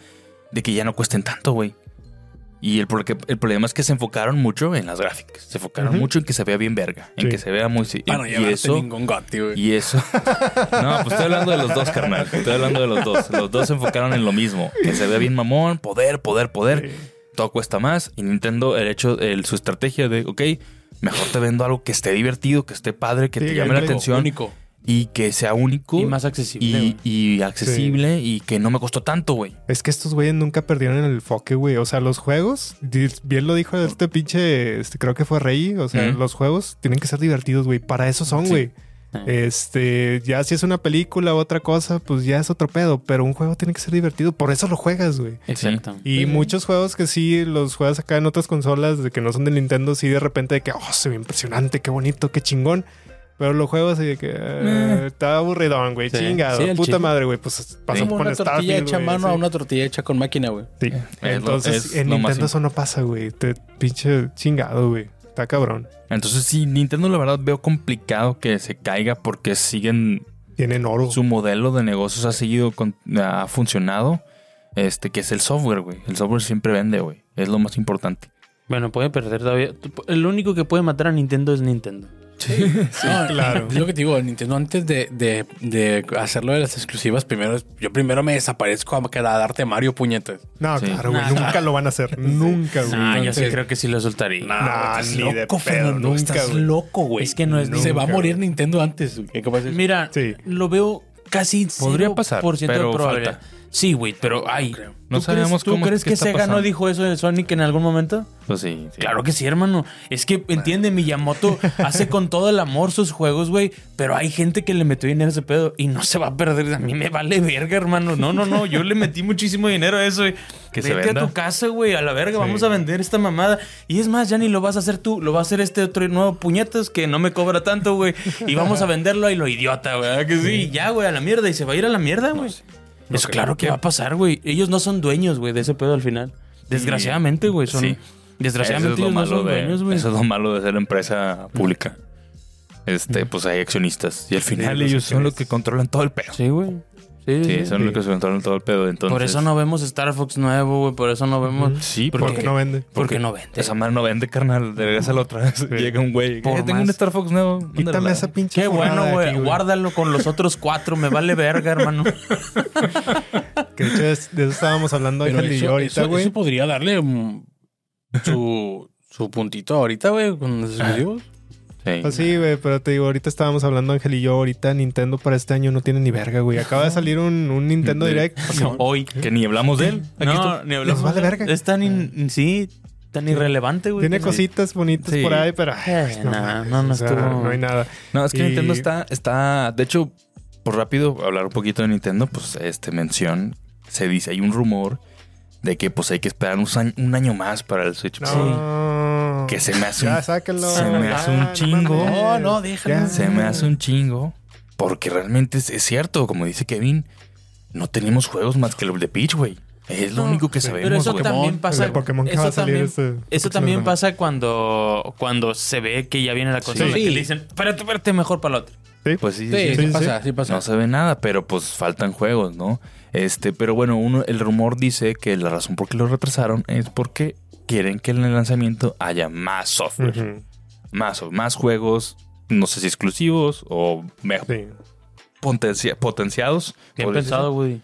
de que ya no cuesten tanto, güey. Y el, porque el problema es que se enfocaron mucho en las gráficas. Se enfocaron mucho en que se vea bien verga. En Sí. que se vea muy... Para no y eso... ningún güey. Y eso. No, pues estoy hablando de los dos, carnal. Estoy hablando de los dos. Los dos se enfocaron en lo mismo. Que se vea bien mamón, poder, poder, poder. Todo cuesta más. Y Nintendo, el hecho, el- su estrategia de, ok, mejor te vendo algo que esté divertido, que esté padre, que Sí, te llame la atención Único. Y que sea único Y más accesible. y, accesible y que no me costó tanto, güey. Es que estos güeyes nunca perdieron el enfoque, güey. O sea, los juegos, bien lo dijo este pinche, este, creo que fue Rey. O sea, los juegos tienen que ser divertidos, güey. Para eso son, güey. Ah. Este, ya si es una película u otra cosa, pues ya es otro pedo. Pero un juego tiene que ser divertido. Por eso lo juegas, güey. Exacto. Y muchos juegos que sí los juegas acá en otras consolas de que no son de Nintendo, sí de repente de que, oh, se ve impresionante, qué bonito, qué chingón. Pero lo juegos así de que eh, está aburridón, güey. Sí, chingado. sí, el puta chile. madre, güey. Pues pasó Como con una tortilla hecha a mano a una tortilla hecha con máquina, güey. Sí. Lo- Entonces, es en Nintendo eso no pasa, güey. Te pinche chingado, güey. Está cabrón. Entonces sí, Nintendo la verdad veo complicado que se caiga porque siguen Tienen oro. su modelo de negocios ha seguido con- ha funcionado. Este, que es el software, güey. El software siempre vende, güey. Es lo más importante. Bueno, puede perder todavía. El único que puede matar a Nintendo es Nintendo. No, claro. Es lo que te digo, Nintendo antes de, de, de hacerlo de las exclusivas, primero yo primero me desaparezco a, a darte Mario puñetas. No, Sí. claro, güey. Nah. Nunca lo van a hacer. Nunca, güey. Ah, yo sí creo que sí lo soltaría. Nah, estás ni de loco, pedo, Fernando, nunca, estás güey. loco, güey. Es que no es Se va a nunca, morir. Nintendo antes. güey. ¿Qué pasa? Mira, Sí. lo veo casi Podría pasar, por ciento pero de probabilidad. falta. Sí, güey, pero ay. No ¿tú sabemos crees, ¿Tú cómo- crees que Sega no dijo eso de Sonic en algún momento? Pues sí. sí. Claro que sí, hermano. Es que entiende, Miyamoto hace con todo el amor sus juegos, güey. Pero hay gente que le metió dinero a ese pedo y no se va a perder. A mí me vale verga, hermano. No, no, no. Yo le metí muchísimo dinero a eso, güey. Que se Vete venda. a tu casa, güey. A la verga, vamos a vender esta mamada. Y es más, ya ni lo vas a hacer tú. Lo va a hacer este otro nuevo puñetas que no me cobra tanto, güey. Y vamos a venderlo ahí lo idiota, güey. ¿Verdad que sí? Y ya, güey, a la mierda. Y se va a ir a la mierda, güey. Eso claro que va a pasar, güey. Ellos no son dueños, güey, de ese pedo al final. Desgraciadamente, güey. Son... Sí. Desgraciadamente Eso es lo ellos no malo son de- dueños, güey. Eso es lo malo de ser empresa pública. Este, pues hay accionistas. Y al final los ellos son los que controlan todo el pedo. Sí, güey. Sí, Sí, sí. son los que controlan todo el pedo. Entonces, Por eso no vemos Star Fox nuevo, güey. Por eso no vemos. Sí, ¿Por porque, Porque no vende. Porque no vende. Esa madre no vende, carnal. Regresa la otra vez. Llega un güey. Por "Eh, tengo un Star Fox nuevo. Quítame Mándala". esa pinche Qué bueno, güey. Guárdalo con los otros cuatro. Me vale verga, hermano. Que de hecho es- de eso estábamos hablando Pero y yo eso, ahorita, eso- güey. eso podría darle mm, su, su puntito ahorita, güey, con los exclusivos. Sí. Pues sí, güey, pero te digo, ahorita estábamos hablando Ángel y yo, ahorita Nintendo para este año no tiene ni verga, güey. Acaba de salir un, un Nintendo Direct. Hoy. Que ni hablamos de él. Aquí No, está. ni hablamos. Vale verga. Es tan, in- sí, tan irrelevante, güey. Tiene que- cositas bonitas Sí. por ahí, pero ay, Eh, no, nah, mames, no, no o sea, estuvo- no hay nada. No, es que Y- Nintendo está, está. De hecho, por rápido hablar un poquito de Nintendo, pues este mención. Se dice, hay un rumor de que pues hay que esperar un año, un año más para el Switch. No. Que se me hace Ya, un, sáquenlo. se me hace un chingo. No, no, déjalo. Se me hace un chingo. Porque realmente es, es cierto, como dice Kevin, no tenemos juegos más que los de Peach, güey. Es lo No, único que sabemos. Pero eso también El pasa. de Pokémon que eso va a salir también, este eso también pasa cuando, cuando se ve que ya viene la consola. Sí. Que le dicen, espérate, espérate, mejor para otra. Pues sí, Sí, sí, sí, sí. sí, pasa, sí pasa. No se ve nada, pero pues faltan juegos, ¿no? Este, pero bueno, uno, el rumor dice que la razón por qué lo retrasaron es porque quieren que en el lanzamiento haya más software, Ujú, más, más juegos, no sé si exclusivos o Sí. potencia- potenciados. ¿Qué han podría pensado, güey?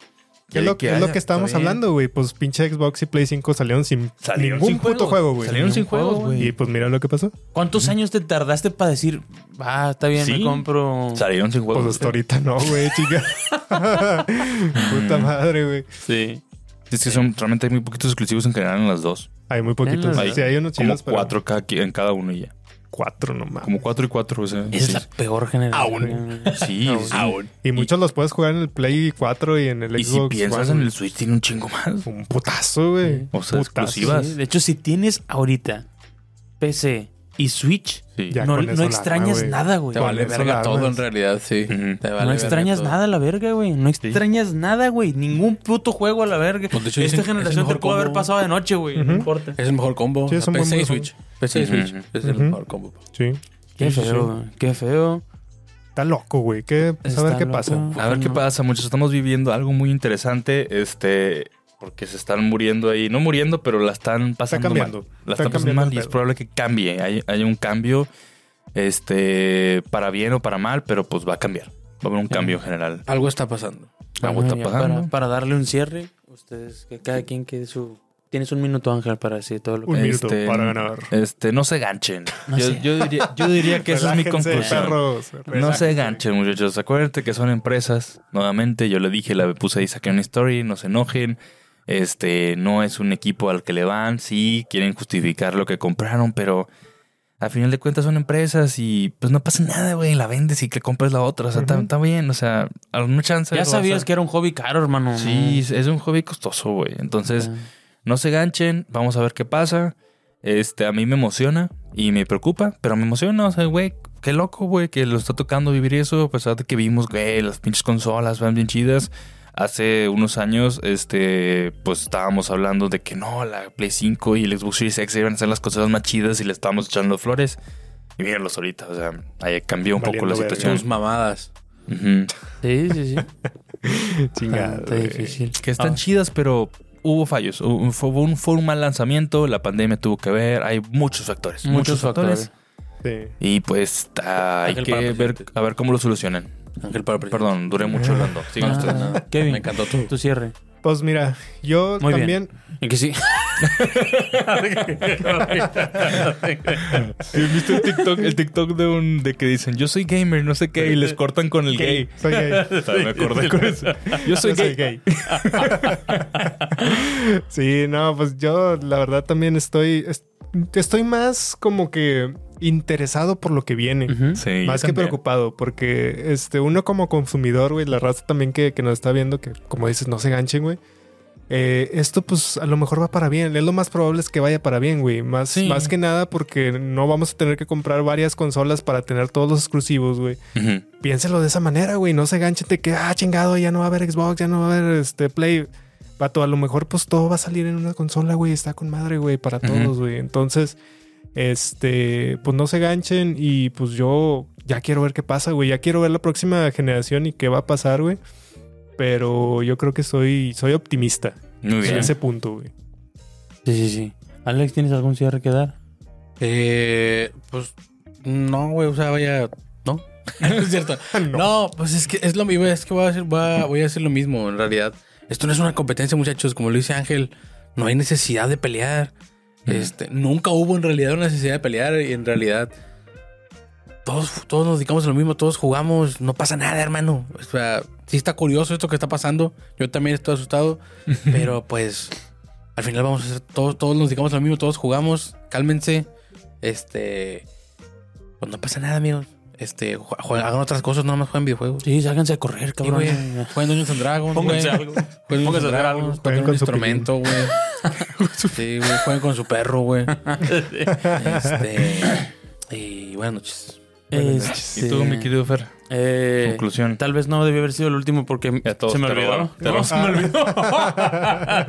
Es lo, que es lo haya, que estábamos está bien. hablando, güey. Pues pinche Xbox y Play 5 salieron sin Salieron ningún sin puto juegos. juego, güey. Salieron sin juegos, güey. Y pues mira lo que pasó. ¿Cuántos años te tardaste para decir, ah, está bien, Sí. me compro? Salieron sin Pues juegos. hasta ahorita no, güey, chica. Puta madre, güey. Sí. Es que son realmente hay muy poquitos exclusivos en general en las dos. Hay muy poquitos. Hay Sí, hay unos Como chidos, pero cuatro cada, qui- en cada uno y ya. cuatro nomás. Como cuatro y cuatro. O sea, Esa es sí. la peor generación. Aún. Sí, sí. Aún. Y muchos los puedes jugar en el Play 4 y en el Y si Xbox piensas One. en el Switch, tiene un chingo más. Un putazo, güey. O sea, Putazo. exclusivas. Sí, De hecho, si tienes ahorita PC y Switch, Sí. Ya no, no extrañas arma, nada, güey. Te vale verga todo armas. en realidad, sí. Te vale no extrañas todo. nada a la verga, güey. No extrañas nada, güey. Ningún puto juego a la verga. Pues, de hecho, Esta dicen que es generación te puede haber pasado de noche, güey. No importa. Es el mejor combo. Sí, es un PC y. Switch. PC y. Switch. Es el mejor combo. Sí. Qué feo. Qué feo. Está loco, güey. ¿Qué? Pues a ver qué loco. pasa. A ver qué pasa, muchachos. Estamos viviendo algo muy interesante. Este, porque se están muriendo ahí. No muriendo, pero la están pasando cambiando. mal. La Está están pasando cambiando mal y es probable que cambie. Hay, hay un cambio, este, para bien o para mal, pero pues va a cambiar. Va a haber un cambio general. Algo está pasando. Algo Bueno, está pasando. Para, para darle un cierre, ustedes, que cada quien quede su. Tienes un minuto, Ángel, para decir todo lo que. Un minuto Este, para ganar. Este, no se ganchen. No yo, yo diría, yo diría que esa es mi conclusión. perros. No se ganchen, muchachos. Acuérdense que son empresas. Nuevamente, yo le dije, la puse ahí, saqué una story, no se enojen. Este, no es un equipo al que le van. Sí, quieren justificar lo que compraron, pero a final de cuentas son empresas y pues no pasa nada, güey. La vendes y que compres la otra. O sea, está, bien. O sea, alguna chance. Ya a- sabías que era un hobby caro, hermano. Sí, es un hobby costoso, güey. Entonces, no se ganchen. Vamos a ver qué pasa. Este, a mí me emociona y me preocupa, pero me emociona. O sea, güey, qué loco, güey, que lo está tocando vivir eso. A pesar de que vimos, güey, las pinches consolas van bien chidas. Hace unos años, este, pues estábamos hablando de que no, la Play 5 y el Xbox Series X iban a ser las cosas más chidas y le estábamos echando flores. Y mírenlos ahorita, o sea, ahí cambió un poco la verga. situación. Tus mamadas. Ujú. Sí, sí, sí. Chingada. Está difícil. Que están Ah. chidas, pero hubo fallos. Hubo- Fue un, fue un mal lanzamiento, la pandemia tuvo que ver, hay muchos factores. Muchos factores. Sí. Y pues ah, hay que ver, a ver cómo lo solucionan. Ángel para presidente. Perdón, duré mucho hablando. Sigan Ah, ustedes. nada. Kevin, Me encantó tu. tu cierre. Pues mira, yo Muy también. ¿En que sí? ¿Viste el TikTok, el TikTok de un de que dicen yo soy gamer, no sé qué, y les cortan con el gay? Soy gay. Me acordé con eso. Yo soy Yo soy gay. gay. sí, no, pues yo la verdad también estoy. es- Estoy más como que interesado por lo que viene. Sí, Más que también. preocupado, porque este, uno como consumidor, güey, la raza también que, que nos está viendo, que como dices, no se ganchen, güey. Eh, esto pues a lo mejor va para bien. Es lo más probable es que vaya para bien, güey. Más, Sí. más que nada porque no vamos a tener que comprar varias consolas para tener todos los exclusivos, güey. Piénselo de esa manera, güey. No se ganchen de que, ah, chingado, ya no va a haber Xbox, ya no va a haber este Play. Vato, a lo mejor pues todo va a salir en una consola, güey. Está con madre, güey, para todos, güey. Entonces, este, pues no se ganchen y pues yo ya quiero ver qué pasa, güey. Ya quiero ver la próxima generación y qué va a pasar, güey. Pero yo creo que soy, soy optimista Muy en bien. ese punto, güey. Sí, sí, sí. Alex, ¿tienes algún cierre que dar? Eh, pues no, güey, o sea, vaya, no. No es cierto. no. pues es que es lo mismo, es que voy a hacer, voy a, voy a hacer lo mismo en realidad. Esto no es una competencia, muchachos, como lo dice Ángel, no hay necesidad de pelear. Este, nunca hubo en realidad una necesidad de pelear y en realidad todos, todos nos dedicamos a lo mismo, todos jugamos, no pasa nada, hermano. O sea, sí está curioso esto que está pasando. Yo también estoy asustado, pero pues al final vamos a hacer todos, todos nos dedicamos a lo mismo, todos jugamos, cálmense. Este, pues no pasa nada, amigos. Este, hagan otras cosas, no más jueguen videojuegos. Sí, sáquense a correr, Sí, cabrón. güey. Jueguen Dungeons and Dragons, güey. Pónganse algo. Jueguen Pónganse Dungeons a algo. Dragons, Jueguen toquen un con su instrumento, güey. Sí, güey. Jueguen con su perro, güey. Este. Y buenas noches. Este, ¿Y tú, mi querido Fer? eh, Conclusión. Tal vez no debió haber sido el último porque Ya todos se me olvidó. te No, se me olvidó.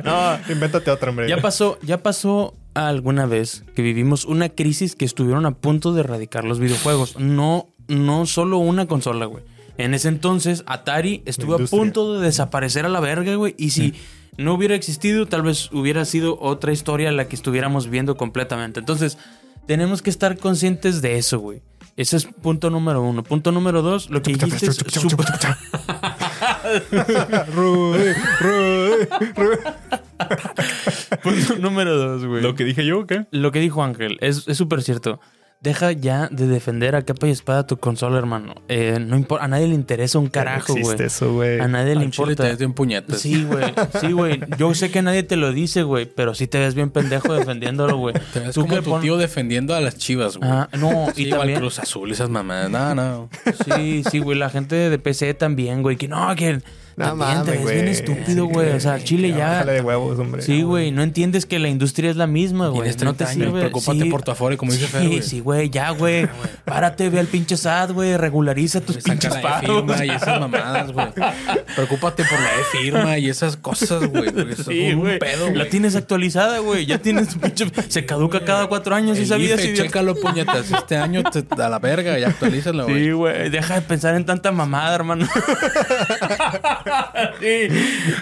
no, Invéntate otra, hombre. ya pasó, ya pasó alguna vez que vivimos una crisis que estuvieron a punto de erradicar los videojuegos. No, no solo una consola, güey. En ese entonces, Atari estuvo a punto de desaparecer a la verga, güey. Y si no hubiera existido, tal vez hubiera sido otra historia la que estuviéramos viendo completamente. Entonces, tenemos que estar conscientes de eso, güey. Ese es punto número uno. Punto número dos, lo que dijiste es súper- Rudy, Rudy, Rudy. Punto número dos, güey. ¿Lo que dije yo o qué? Lo que dijo Ángel es es súper cierto. Deja ya de defender a capa y espada tu consola, hermano. Eh, no importa, a nadie le interesa un carajo, No güey. eso, güey. A nadie le Al chile importa. te ves bien puñetas. Sí, güey. Sí, güey. Yo sé que nadie te lo dice, güey, pero sí te ves bien pendejo defendiéndolo, güey. Te ves Tú como que tu pon- tío defendiendo a las chivas, güey. Ah, no, Sí, y igual también. Cruz Azul, esas mamadas. No, no. Sí, sí, güey. La gente de PC también, güey. Que no, que No mames, güey. bien estúpido, Sí, güey. O sea, Chile ya. De huevos, hombre. Sí, güey. No entiendes que la industria es la misma, güey. No 30 te años, sirve. preocúpate Sí. por tu afore, como dice Sí, Fer, güey. sí, güey, ya, güey. Párate, ve al pinche SAT, güey. Regulariza tus pinches la pagos. E-firma y esas mamadas, güey. Preocúpate por la E-firma y esas cosas, güey. Sí, es un güey. La tienes actualizada, güey. Ya tienes tu pinche. Se caduca cada cuatro años, ¿sí sabías? Idiota? chécalo, puñetas. Este año te, a la verga, ya actualízalo, güey. Sí, güey. Deja de pensar en tanta mamada, hermano. sí.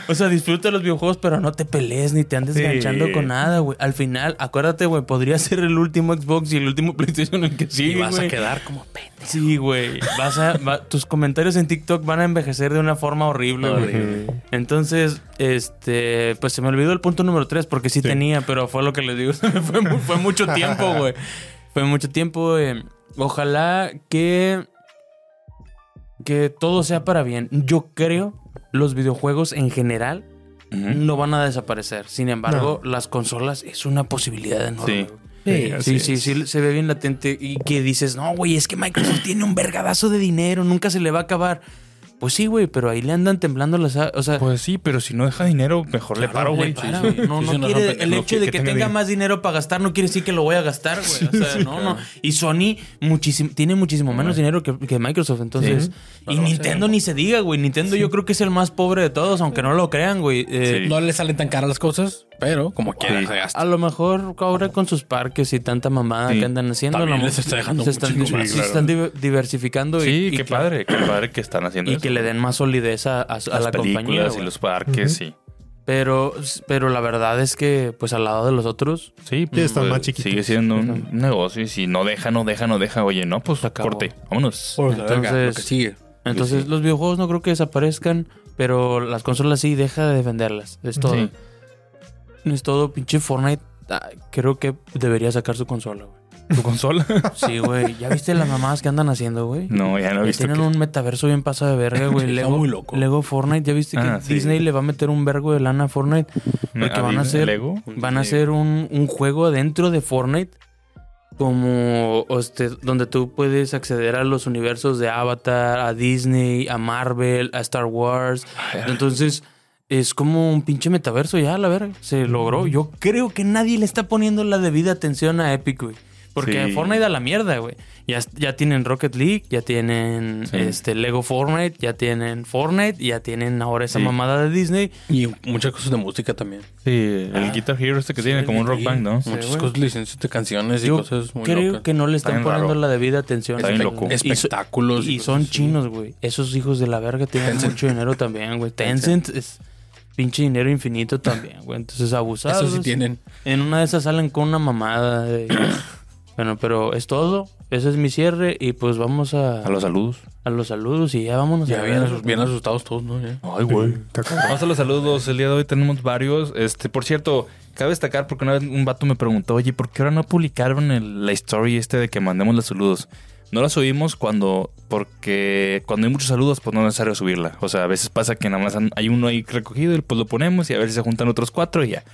O sea, disfruta los videojuegos, pero no te pelees ni te andes Sí. ganchando con nada, güey. Al final, acuérdate, güey, podría ser el último Xbox y el último PlayStation en el que y sigue, vas a quedar como pendejo. Sí, güey. Vas a, va- tus comentarios en TikTok van a envejecer de una forma horrible, güey. Entonces, este, pues se me olvidó el punto número 3 porque sí, tenía, pero fue lo que les digo. fue mucho tiempo, güey. Fue mucho tiempo. eh. Ojalá que que todo sea para bien. Yo creo los videojuegos en general no van a desaparecer. Sin embargo, las consolas es una posibilidad enorme. Sí. Sí, sí, sí, sí, se ve bien latente y que dices, no, güey, es que Microsoft tiene un vergadazo de dinero, nunca se le va a acabar. Pues sí, güey, pero ahí le andan temblando las... O sea, Pues sí, pero si no deja dinero, mejor le paro, güey. sí, sí. No, Sí, no quiere, no, el hecho de que que, tenga más dinero para gastar no quiere decir que lo voy a gastar, güey. O sea, no, no. Y Sony muchísimo, tiene muchísimo menos dinero que, que Microsoft, entonces. Y Nintendo ni se diga, güey. Nintendo yo creo que es el más pobre de todos, aunque no lo crean, güey. Eh, Sí. No le salen tan caras las cosas, pero como quiera Sí. se gasta. A lo mejor ahora con sus parques y tanta mamada Sí. que andan haciendo, También a lo les está dejando se están, más. se están diver- diversificando. y- Sí, y qué que- padre, qué padre que están haciendo Y eso. que le den más solidez a, a- a las la películas compañía. y los parques, sí. Pero, pero la verdad es que, pues al lado de los otros, Sí, pues, están más chiquitos. Sigue siendo un negocio y si no deja, no deja, no deja. Oye, no, pues acabó. corte, vámonos. La verga, Entonces- lo que sigue. Entonces sí. los videojuegos no creo que desaparezcan, pero las consolas sí, deja de defenderlas. Es todo. Sí. Es todo. Pinche Fortnite ah, creo que debería sacar su consola, güey. ¿Tu consola? Sí, güey. ¿Ya viste las mamadas que andan haciendo, güey? no, ya no he Que visto. tienen que- un metaverso bien pasado de verga, güey. Está Lego, muy loco. Lego Fortnite. ¿Ya viste que Ah, sí. Disney le va a meter un vergo de lana a Fortnite? Porque ¿A van a hacer, Lego? van a hacer un, un juego dentro de Fortnite. Como este, donde tú puedes acceder a los universos de Avatar, a Disney, a Marvel, a Star Wars. Entonces, es como un pinche metaverso ya, la verga. Se logró. Yo creo que nadie le está poniendo la debida atención a Epic, güey. Porque Sí. Fortnite da la mierda, güey. Ya, ya tienen Rocket League, ya tienen Sí. este Lego Fortnite, ya tienen Fortnite, ya tienen ahora esa Sí. mamada de Disney. Y muchas cosas de música también. Sí, el Guitar Hero este que tiene como un rock band, ¿no? Sí, Muchas cosas, licencias de canciones y Yo cosas muy creo locas. que no le Está están poniendo raro. la debida atención. Está bien loco. Espectáculos. Y, son chinos, güey. Esos hijos de la verga tienen Tencent. mucho dinero también, güey. Tencent es pinche dinero infinito también, güey. Entonces abusados. Eso sí tienen. En una de esas salen con una mamada. de- bueno, pero es todo. Ese es mi cierre y pues vamos a, A los saludos. a los saludos y ya vámonos. Ya bien, verga. asus- bien asustados todos, ¿no? Ya. Ay, güey. Vamos a los saludos. El día de hoy tenemos varios. Este, por cierto, cabe destacar porque una vez un vato me preguntó, oye, ¿por qué ahora no publicaron el- la story este de que mandemos los saludos? No la subimos cuando, porque cuando hay muchos saludos, pues no es necesario subirla. O sea, a veces pasa que nada más han- hay uno ahí recogido y pues lo ponemos y a ver si se juntan otros cuatro y ya.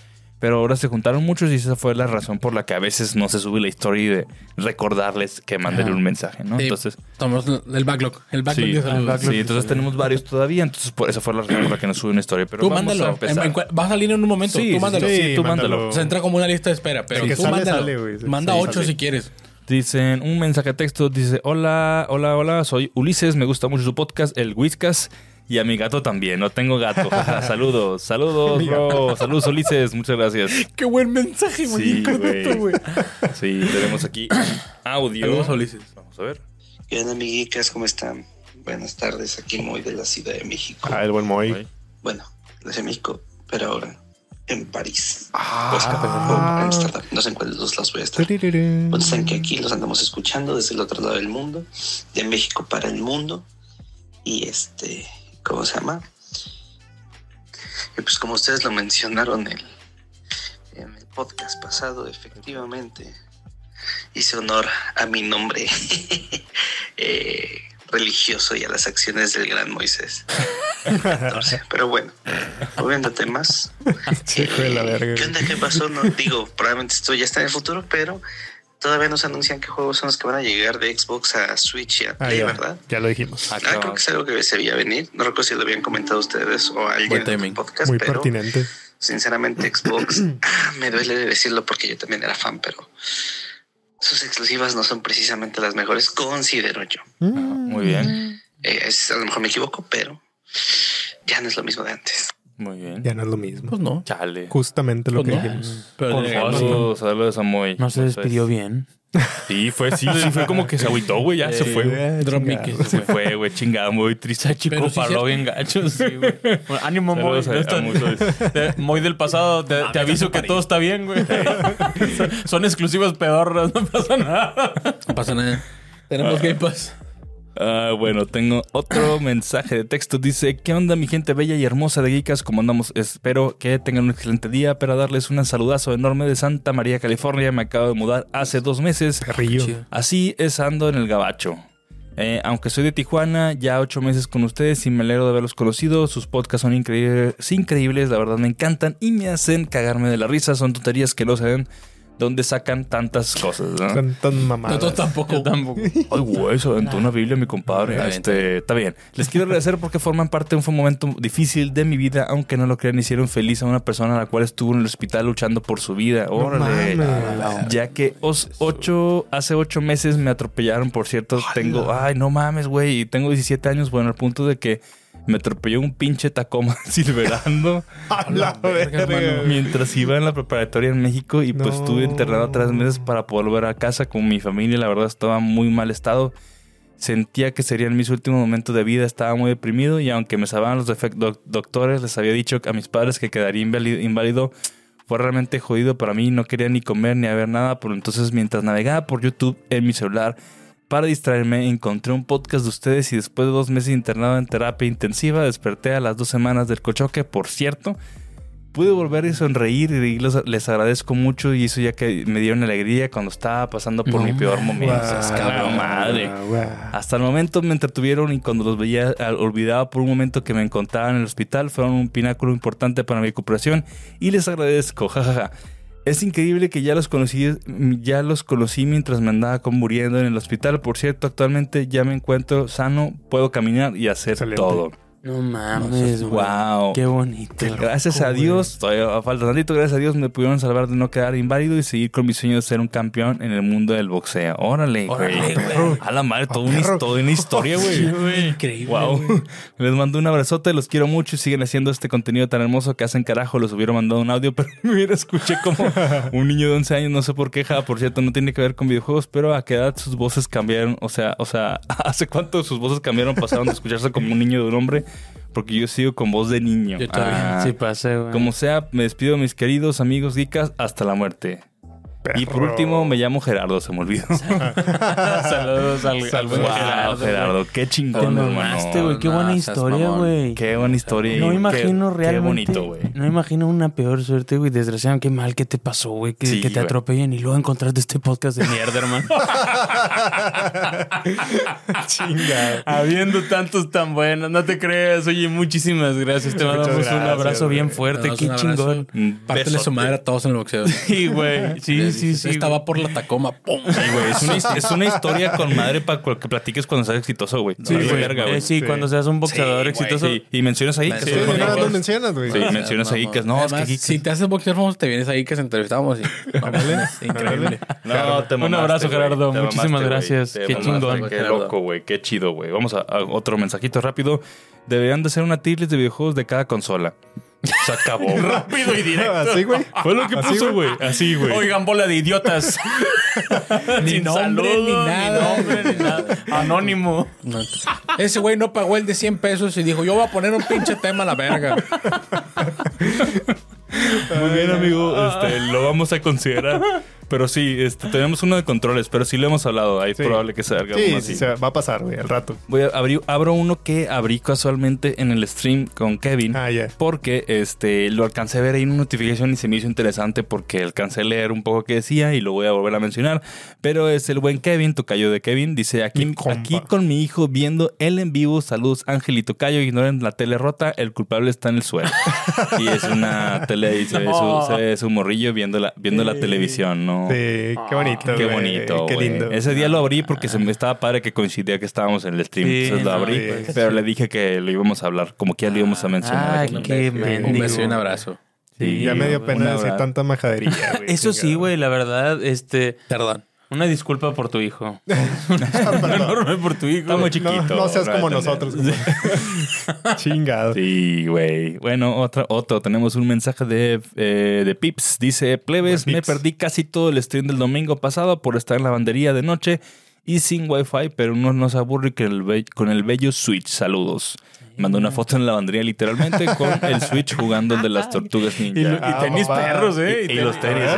Pero ahora se juntaron muchos y esa fue la razón por la que a veces no se sube la story de recordarles que manden un mensaje, ¿no? Sí, Entonces, Tomamos el backlog. El backlog sí, de saludos. sí, entonces tenemos varios todavía, entonces por eso fue la razón por la que no sube una story. Pero Tú vamos mándalo. a empezar. En- en va a salir en un momento. Sí, tú sí, mándalo. sí, Sí, tú mándalo. mándalo. O sea, entra como una lista de espera, pero El que tú sale, mándalo. sale, güey. Manda Sí, ocho sale. si quieres. Dicen un mensaje de texto, dice, hola, hola, hola, soy Ulises, me gusta mucho su podcast, el Whiskas, y a mi gato también, no tengo gato. jaja, saludos, saludos, bro, saludos Ulises, muchas gracias. Qué buen mensaje, Sí, güey. Sí, tenemos aquí audio. Saludos, Ulises. Vamos a ver. ¿Qué onda, amiguitas? ¿Cómo están? Buenas tardes, aquí muy de la Ciudad de México. Ah, el buen Moy. Bueno, la Ciudad de México, pero ahora en París. Ah. Oscar, Amsterdam. No sé en cuál de los dos lados voy a estar. Pues que aquí los andamos escuchando desde el otro lado del mundo, de México para el mundo. Y este, ¿cómo se llama? Y pues como ustedes lo mencionaron el, en el podcast pasado, efectivamente, hice honor a mi nombre eh, religioso y a las acciones del gran Moisés. 14. Pero bueno, volviendo a temas. Sí, la verga. ¿Qué onda? ¿Qué pasó? No digo, probablemente esto ya está en el futuro, pero todavía nos anuncian qué juegos son los que van a llegar de Xbox a Switch y a Ah, Play, ya, ¿verdad? ya lo dijimos. Ah, creo que es algo que se veía venir. No recuerdo si lo habían comentado ustedes o alguien en el podcast, Muy pero pertinente. sinceramente Xbox ah, me duele decirlo porque yo también era fan, pero sus exclusivas no son precisamente las mejores, considero yo. Muy bien, Eh, es- a lo mejor me equivoco, pero ya no es lo mismo de antes. muy bien. Ya no es lo mismo. Pues no. Chale. Justamente lo Pues que no. dijimos. Pero a Moy. No se despidió bien. Sí, fue, sí, sí, fue como que se agüitó, güey, ya se fue. güey. Eh, Drop. Se fue, güey, chingada, muy triste. Chico paró bien gacho. Sí, güey. Bueno, ánimo, Moy. Moy. Del pasado, te, te aviso que todo está bien, güey. Son- Son exclusivas pedorras, no pasa nada. No pasa nada. Tenemos Game Pass. Ah, bueno, tengo otro mensaje de texto. Dice, ¿qué onda mi gente bella y hermosa de Geekas? ¿Cómo andamos? Espero que tengan un excelente día para darles un saludazo enorme de Santa María, California. Me acabo de mudar hace dos meses. Carrillo. Así es ando en el gabacho. Eh, aunque soy de Tijuana, ya ocho meses con ustedes y me alegro de haberlos conocido. Sus podcasts son increíbles, increíbles, la verdad me encantan y me hacen cagarme de la risa. Son tonterías que lo saben. Dónde sacan tantas cosas, ¿no? Tantas mamadas. No, tú tampoco. Yo tampoco. Ay, güey, se aventó una Biblia mi compadre. Está bien, Este, está bien. Les quiero agradecer porque forman parte de un momento difícil de mi vida, aunque no lo crean, hicieron feliz a una persona a la cual estuvo en el hospital luchando por su vida. Órale. mames. ya que os ocho, hace ocho meses me atropellaron, por cierto. Tengo, ay, no mames, güey. Y tengo 17 años, bueno, al punto de que me atropelló un pinche Tacoma Silverando. A la verga. Mientras iba en la preparatoria en México y pues No. estuve internado tres meses para poder volver a casa con mi familia. La verdad estaba muy mal estado. Sentía que serían mis últimos momentos de vida. Estaba muy deprimido y aunque me salvaban los doc- doctores, les había dicho a mis padres que quedaría inválido. inválido. Fue realmente jodido para mí. No quería ni comer ni ver nada. Pero entonces mientras navegaba por YouTube en mi celular para distraerme, encontré un podcast de ustedes y después de dos meses internado en terapia intensiva, desperté a las dos semanas del cochoque, por cierto. Pude volver y sonreír y los- les agradezco mucho y eso ya que me dieron alegría cuando estaba pasando por No mi peor momento. Es cabrón, madre. Hasta el momento me entretuvieron y cuando los veía olvidaba por un momento que me encontraba en el hospital, fueron un pináculo importante para mi recuperación y les agradezco, jajaja. Es increíble que ya los conocí, ya los conocí mientras me andaba muriendo en el hospital. Por cierto, actualmente ya me encuentro sano, puedo caminar y hacer Excelente. todo. No mames. Wow. Qué bonito. Gracias a Dios, todavía falta tantito, gracias a Dios me pudieron salvar de no quedar inválido y seguir con mi sueño de ser un campeón en el mundo del boxeo. Órale, Órale, güey. güey. A la madre, toda una, toda una historia, güey. Increíble. Wow. güey. Les mando un abrazote, los quiero mucho y siguen haciendo este contenido tan hermoso que hacen carajo. Les hubiera mandado un audio, pero me hubiera escuché como un niño de 11 años, no sé por qué, ja, por cierto, no tiene que ver con videojuegos, pero a qué edad sus voces cambiaron, o sea, o sea, hace cuánto sus voces cambiaron, pasaron de escucharse como un niño de un hombre, porque yo sigo con voz de niño. Yo también. Ah, Sí pasa, güey. como sea, me despido mis queridos amigos geekas hasta la muerte. Y por último, me llamo Gerardo, se me olvidó. Saludos al, al buen Wow, Gerardo. Qué Te chingón, hermano. güey. Qué buena historia, güey. Qué buena historia. No imagino qué, realmente. Qué bonito, güey. No imagino una peor suerte, güey. Desgraciadamente, qué mal que te pasó, güey. Que, Sí, que te güey. atropellen y luego encontraste este podcast de mierda, hermano. Chinga. Habiendo tantos tan buenos, no te creas. Oye, muchísimas gracias. Te mandamos un abrazo bien fuerte. Te Qué chingón. Un Pártele su madre a todos en el boxeo. Sí, güey. Sí, sí, sí. Esta güey. va por la Tacoma. ¡Pum! Sí, güey. Es una, es una historia con madre para que platiques cuando seas exitoso, güey. Sí, Vale güey. verga, güey. Eh, sí, Sí. cuando seas un boxeador Sí, exitoso. Y mencionas ahí que nada lo mencionas, güey. Sí, mencionas ahí que no, es que Si te haces boxeador famoso, te vienes ahí que se entrevistamos y. Increíble. No, te Un abrazo. Gerardo. Muchísimas gracias. Qué chingón. Qué loco, güey. Qué chido, güey. Vamos a, a otro mensajito rápido. Deberían de ser una tier list de videojuegos de cada consola. Se acabó. Rápido y directo. Así, güey. Fue lo que Así, puso, güey. güey. Así, güey. Oigan, bola de idiotas. Ni Sin nombre, saludo, ni nada. Ni nombre, ni nada. Anónimo. No, ese güey no pagó el de 100 pesos y dijo: Yo voy a poner un pinche tema a la verga. Muy bien, amigo. Este, lo vamos a considerar. Pero sí, este, tenemos uno de controles, pero sí lo hemos hablado. Ahí es Sí. probable que salga Sí, uno sí, así. se va a pasar, güey, al rato. Voy a abrir, abro uno que abrí casualmente en el stream con Kevin. Ah, ya. Porque este, lo alcancé a ver ahí en una notificación y se me hizo interesante porque alcancé a leer un poco qué decía y lo voy a volver a mencionar. Pero es el buen Kevin, tocayo de Kevin. Dice, aquí, aquí con mi hijo viendo el en vivo. Saludos Ángel y tocayo. Ignoren la tele rota. El culpable está en el suelo. y es una tele y se ve su, se ve su morrillo viendo la, viendo la televisión, ¿no? Sí, qué bonito, Qué bonito, Qué lindo. Ese día lo abrí porque se me estaba padre que coincidía que estábamos en el stream. Sí, Entonces lo abrí, pues, pero le dije que lo íbamos a hablar, como que ya lo íbamos a mencionar. Ay, aquí. qué Un mendigo. beso y un abrazo. Sí, ya me dio pena decir tanta majadería, güey. Eso sí, güey, la verdad, este, Perdón. Una disculpa por tu hijo. Una enorme por tu hijo. Está muy chiquito. No, no seas como nosotros. Chingado. Sí, güey. Bueno, otra, otro. Tenemos un mensaje de, eh, de Pips. Dice, plebes, me perdí casi todo el stream del domingo pasado por estar en la bandería de noche y sin wifi, pero no nos aburre que el con el bello Switch. Saludos. Mandó una foto en la lavandería literalmente con el Switch jugando el de las tortugas ninja. Y, Ah, tenis perros, ¿eh? Y- y los tenis, ¿eh?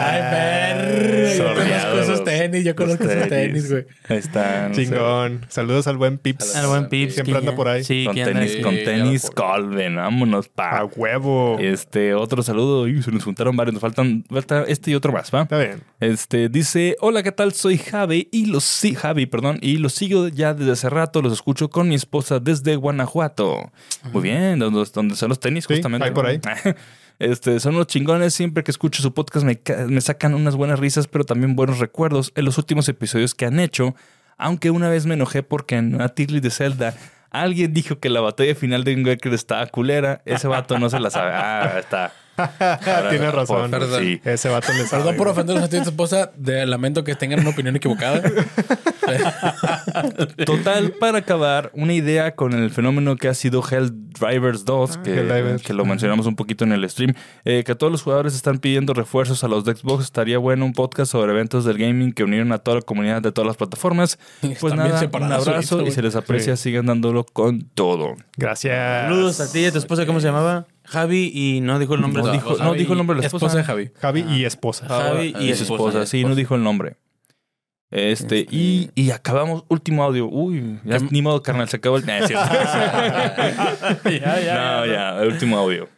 Ay, perro. Yo conozco esos tenis, yo conozco esos tenis, güey. Ahí están. Chingón. Saludos al buen Pips. Al buen Pips. Siempre anda por ahí. Sí, Con tenis, con tenis Colvin. Vámonos, A pa. huevo. Este, otro saludo. Uy, se nos juntaron varios. Nos faltan, falta este y otro más, ¿va? Está bien. Este dice: Hola, ¿qué tal? Soy Javi y los sí, Javi, perdón, y los sigo ya desde hace rato. Los escucho con mi esposa desde Guanajuato. Muy bien, donde, donde son los tenis, Sí, justamente. ahí por ahí. Este, son unos chingones. Siempre que escucho su podcast me, me sacan unas buenas risas, pero también buenos recuerdos en los últimos episodios que han hecho. Aunque una vez me enojé porque en una tier de Zelda alguien dijo que la batalla final de Inglaterra estaba culera. Ese vato no se la sabe. Ah, está. Tienes razón. Por- Perdón. sí. Ese vato le sabe. Perdón por güey. ofender a los de tu esposa. De lamento que tengan una opinión equivocada. Total, para acabar, una idea con el fenómeno que ha sido Helldivers 2, Ah, que, Helldivers. que lo mencionamos un poquito en el stream, eh, que todos los jugadores están pidiendo refuerzos a los de Xbox. Estaría bueno un podcast sobre eventos del gaming que unieron a toda la comunidad de todas las plataformas. Pues nada, un abrazo y se les aprecia, sigan dándolo con todo. Gracias. Saludos a ti y a tu esposa, ¿cómo se llamaba? Javi y no dijo el nombre. No dijo- esposa. no dijo el nombre de la esposa. esposa. de Javi. Javi y esposa. Javi y, Y su esposa, sí, no dijo el nombre. Este, y, y acabamos, último audio. Uy, ya, ni modo, carnal, se acabó el. Nah, es cierto. ya, ya, no, ya, el último audio.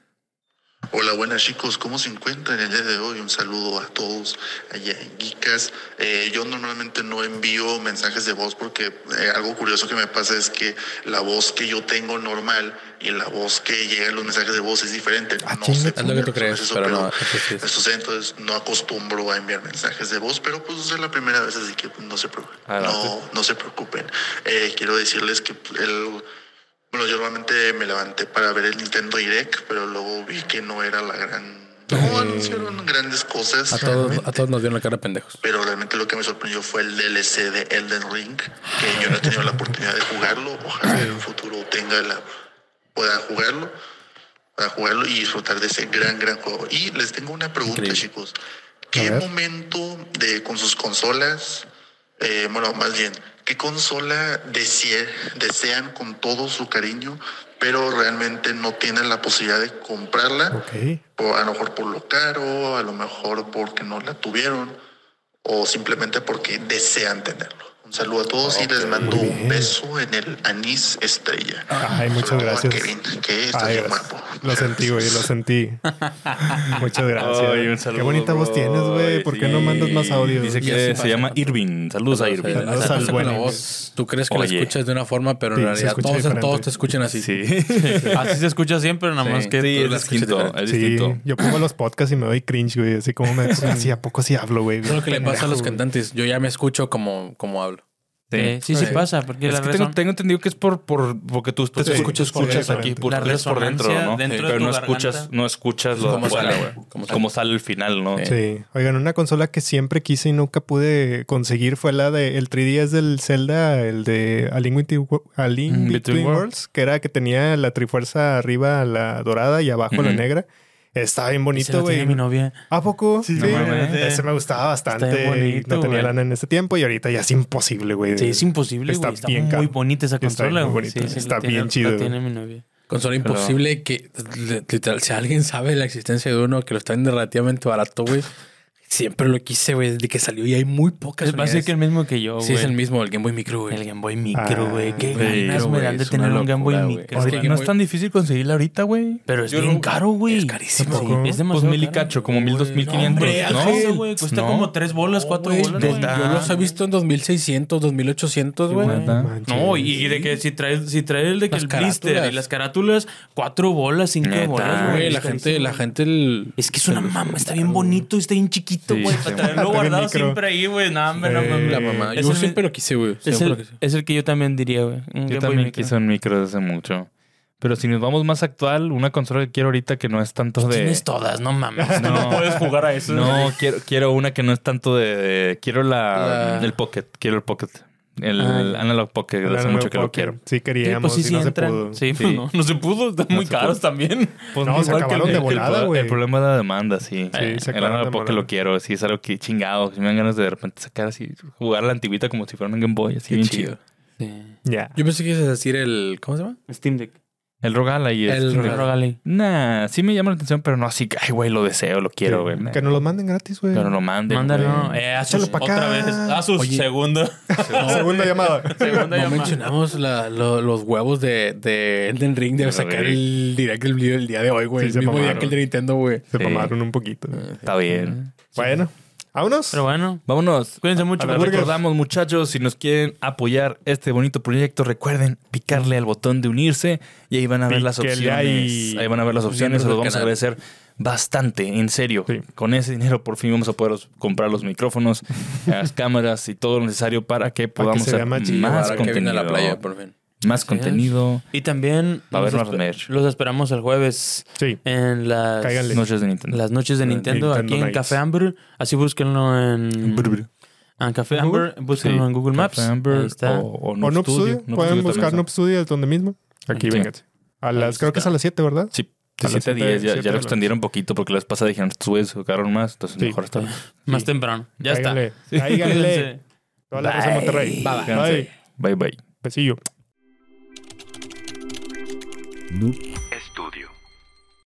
Hola, buenas chicos, ¿cómo se encuentran el día de hoy? Un saludo a todos allá en Geekas. Eh, yo normalmente no envío mensajes de voz porque eh, algo curioso que me pasa es que la voz que yo tengo normal y la voz que llega en los mensajes de voz es diferente. Ah, no sé Es lo que por tú qué crees, eso, pero no. Eso sí es. eso sí, entonces no acostumbro a enviar mensajes de voz, pero pues es la primera vez, así que no se preocupen. No, no se preocupen. Eh, quiero decirles que el, bueno, yo normalmente me levanté para ver el Nintendo Direct, pero luego vi que no era la gran... No anunciaron grandes cosas. A todos, a todos nos dieron la cara de pendejos. Pero realmente lo que me sorprendió fue el DLC de Elden Ring, que yo no he tenido la oportunidad de jugarlo. Ojalá en un futuro tenga la pueda jugarlo, para jugarlo y disfrutar de ese gran, gran juego. Y les tengo una pregunta, Increíble. chicos. ¿Qué momento de con sus consolas, eh, bueno, más bien, qué consola desean con todo su cariño, pero realmente no tienen la posibilidad de comprarla? O a lo mejor por lo caro, a lo mejor porque no la tuvieron o simplemente porque desean tenerlo. Un saludo a todos y les mando un beso en el anís estrella. Ay, muchas a gracias. Kevin, que Ay. Lo sentí, güey, lo sentí. Muchas gracias. Ay, un saludo, Qué bonita voz bro. tienes, güey. ¿Por qué no mandas más audio? Dice que se pasa. llama Irving. Saludos a Irving. Saludos la Inés. voz. Tú crees que Oye. la escuchas de una forma, pero Sí, en realidad todos, todos te escuchan así. Sí. Así se escucha siempre, nada más Sí. que Sí, tú es distinto. Es distinto. yo pongo los podcasts y me doy cringe, güey. Así como me así a poco sí hablo, güey. Es lo que le pasa a los cantantes. Yo ya me escucho como, como hablo. Sí, sí, sí Sí. pasa, porque Es la que tengo, razón... tengo entendido que es por, por porque tú te escuchas, escuchas aquí, por, La es por dentro, resonancia ¿no? dentro Pero de no escuchas, garganta. no escuchas lo Cómo sale, cómo Cómo sale. sale. al final, ¿no? Sí. Sí. Oigan, una consola que siempre quise y nunca pude conseguir fue la de el 3DS del Zelda, el de A Link Between, A Link Mm, Between Worlds, que era que tenía la trifuerza arriba la dorada y abajo la negra. Estaba bien bonito, güey. mi novia. ¿A poco? Sí, Sí, no ese me gustaba bastante. Está bien bonito, no tenía güey. lana en ese tiempo y ahorita ya es imposible, güey. Sí, es imposible, Está güey. Está, bien muy bonita esa consola, muy güey. bonita. Sí, sí, Está la tiene- bien chido, La tiene güey. mi novia. Consola imposible que, literal, si alguien sabe la existencia de uno que lo está vendiendo relativamente barato, güey, siempre lo quise, güey, desde que salió y hay muy pocas Es básicamente unidades. el mismo que yo, güey. Sí, es el mismo, el Game Boy Micro, güey. El Game Boy Micro, Ah, güey. Qué güey, ganas me güey, dan de tener una un Game Boy locura, güey. Micro. Es que güey. Game no Boy- es tan difícil conseguirla ahorita, güey. Pero es Yo bien lo- caro, güey. Es carísimo, Sí, güey. Es demasiado Pues mil y cacho, como mil, dos mil quinientos, ¿no? Güey. Cuesta No. como tres bolas, cuatro Güey, bolas. yo, güey. los he visto en 2600, 2800, güey. neta. Manches. No, y, de que si trae, si trae el de que Las el blister carátulas. y las carátulas, cuatro bolas, cinco bolas, güey. Güey, la gente, la güey. gente, el... Es que es una mamá, está bien bonito, está bien chiquito, Sí, güey. sí. para bien guardado micro. siempre ahí, güey. No, hombre, no mames. La mamá. Es Yo el- siempre lo quise, güey. Es Siempre el, lo quise. es el que yo también diría, güey. Yo también Micro. quise un micro desde hace mucho. Pero si nos vamos más actual, una consola que quiero ahorita que no es tanto de... Tienes todas, no mames. No, No. puedes jugar a eso. No, quiero, quiero una que no es tanto de... de- quiero la, La- el Pocket. Quiero el Pocket. El Ah. Analog Pocket. El hace Analog mucho que lo quiero. Sí, Sí, queríamos pues sí, y sí no se pudo. Sí, Sí. pues no, no se pudo. Están muy caros pudo. también. Pues No, se acabaron el- de el- volada, el, güey. problema de la demanda, sí. Sí, se el Analog Pocket lo quiero. Sí, es algo que chingado. Sí me dan ganas de de repente sacar así, jugar a la antigüita como si fuera un Game Boy. Así Qué bien chido. chido. Ya. Yo pensé que ibas a decir el... ¿Cómo se llama? Steam Deck. El Rogala y El este- Rogala. Rogale. Nah, sí me llama la atención, pero no así que, ay, güey, lo deseo, lo quiero, güey. Que nos los manden gratis, güey. Pero no manden. Mándalo. Eh, Asus, Échalo pa' otra acá. vez. Asus, Oye. segundo. Segunda llamada. Segunda No llamada. mencionamos la- lo- los huevos de, de Elden Ring de Pero, sacar el direct del video el día de hoy, güey. Sí, el mismo día que el de Nintendo, güey. Se Sí. mamaron un poquito. Está bien. Bueno, vámonos. Pero bueno, Vámonos. cuídense mucho. Burger. recordamos, muchachos, si nos quieren apoyar este bonito proyecto, recuerden picarle al botón de unirse y ahí van a ver las opciones. ahí. Ahí van a ver las opciones, se los vamos a agradecer bastante, en serio. Sí. Con ese dinero por fin vamos a poder comprar los micrófonos, las cámaras y todo lo necesario para que Para que podamos se hacer más más, que viene contenido. a la playa, por fin. Más contenido. Y también Va a haber los, más merch. los esperamos el jueves Sí. en las, Cáiganle. Noches de Nintendo. las noches de En Nintendo, Nintendo aquí en Nights. Café Amber. Así búsquenlo en, en Café ¿En Google? Amber. Búsquenlo Sí. en Google Maps. Café Amber Ahí está. O, o O Noob Studio. Studio. Pueden Studio buscar Noob Studio donde mismo. Aquí, Sí. A las, creo que es a las 7, ¿verdad? Sí. De las 7 a siete- 10. Ya, ya lo extendieron un poquito porque la vez pasada dijeron estos jugaron más. Entonces Sí. mejor está. Más temprano. Ya Cáiganle. está. Cáiganle. Toda la raza Monterrey. Fíjense. Bye bye. Besillo. Noob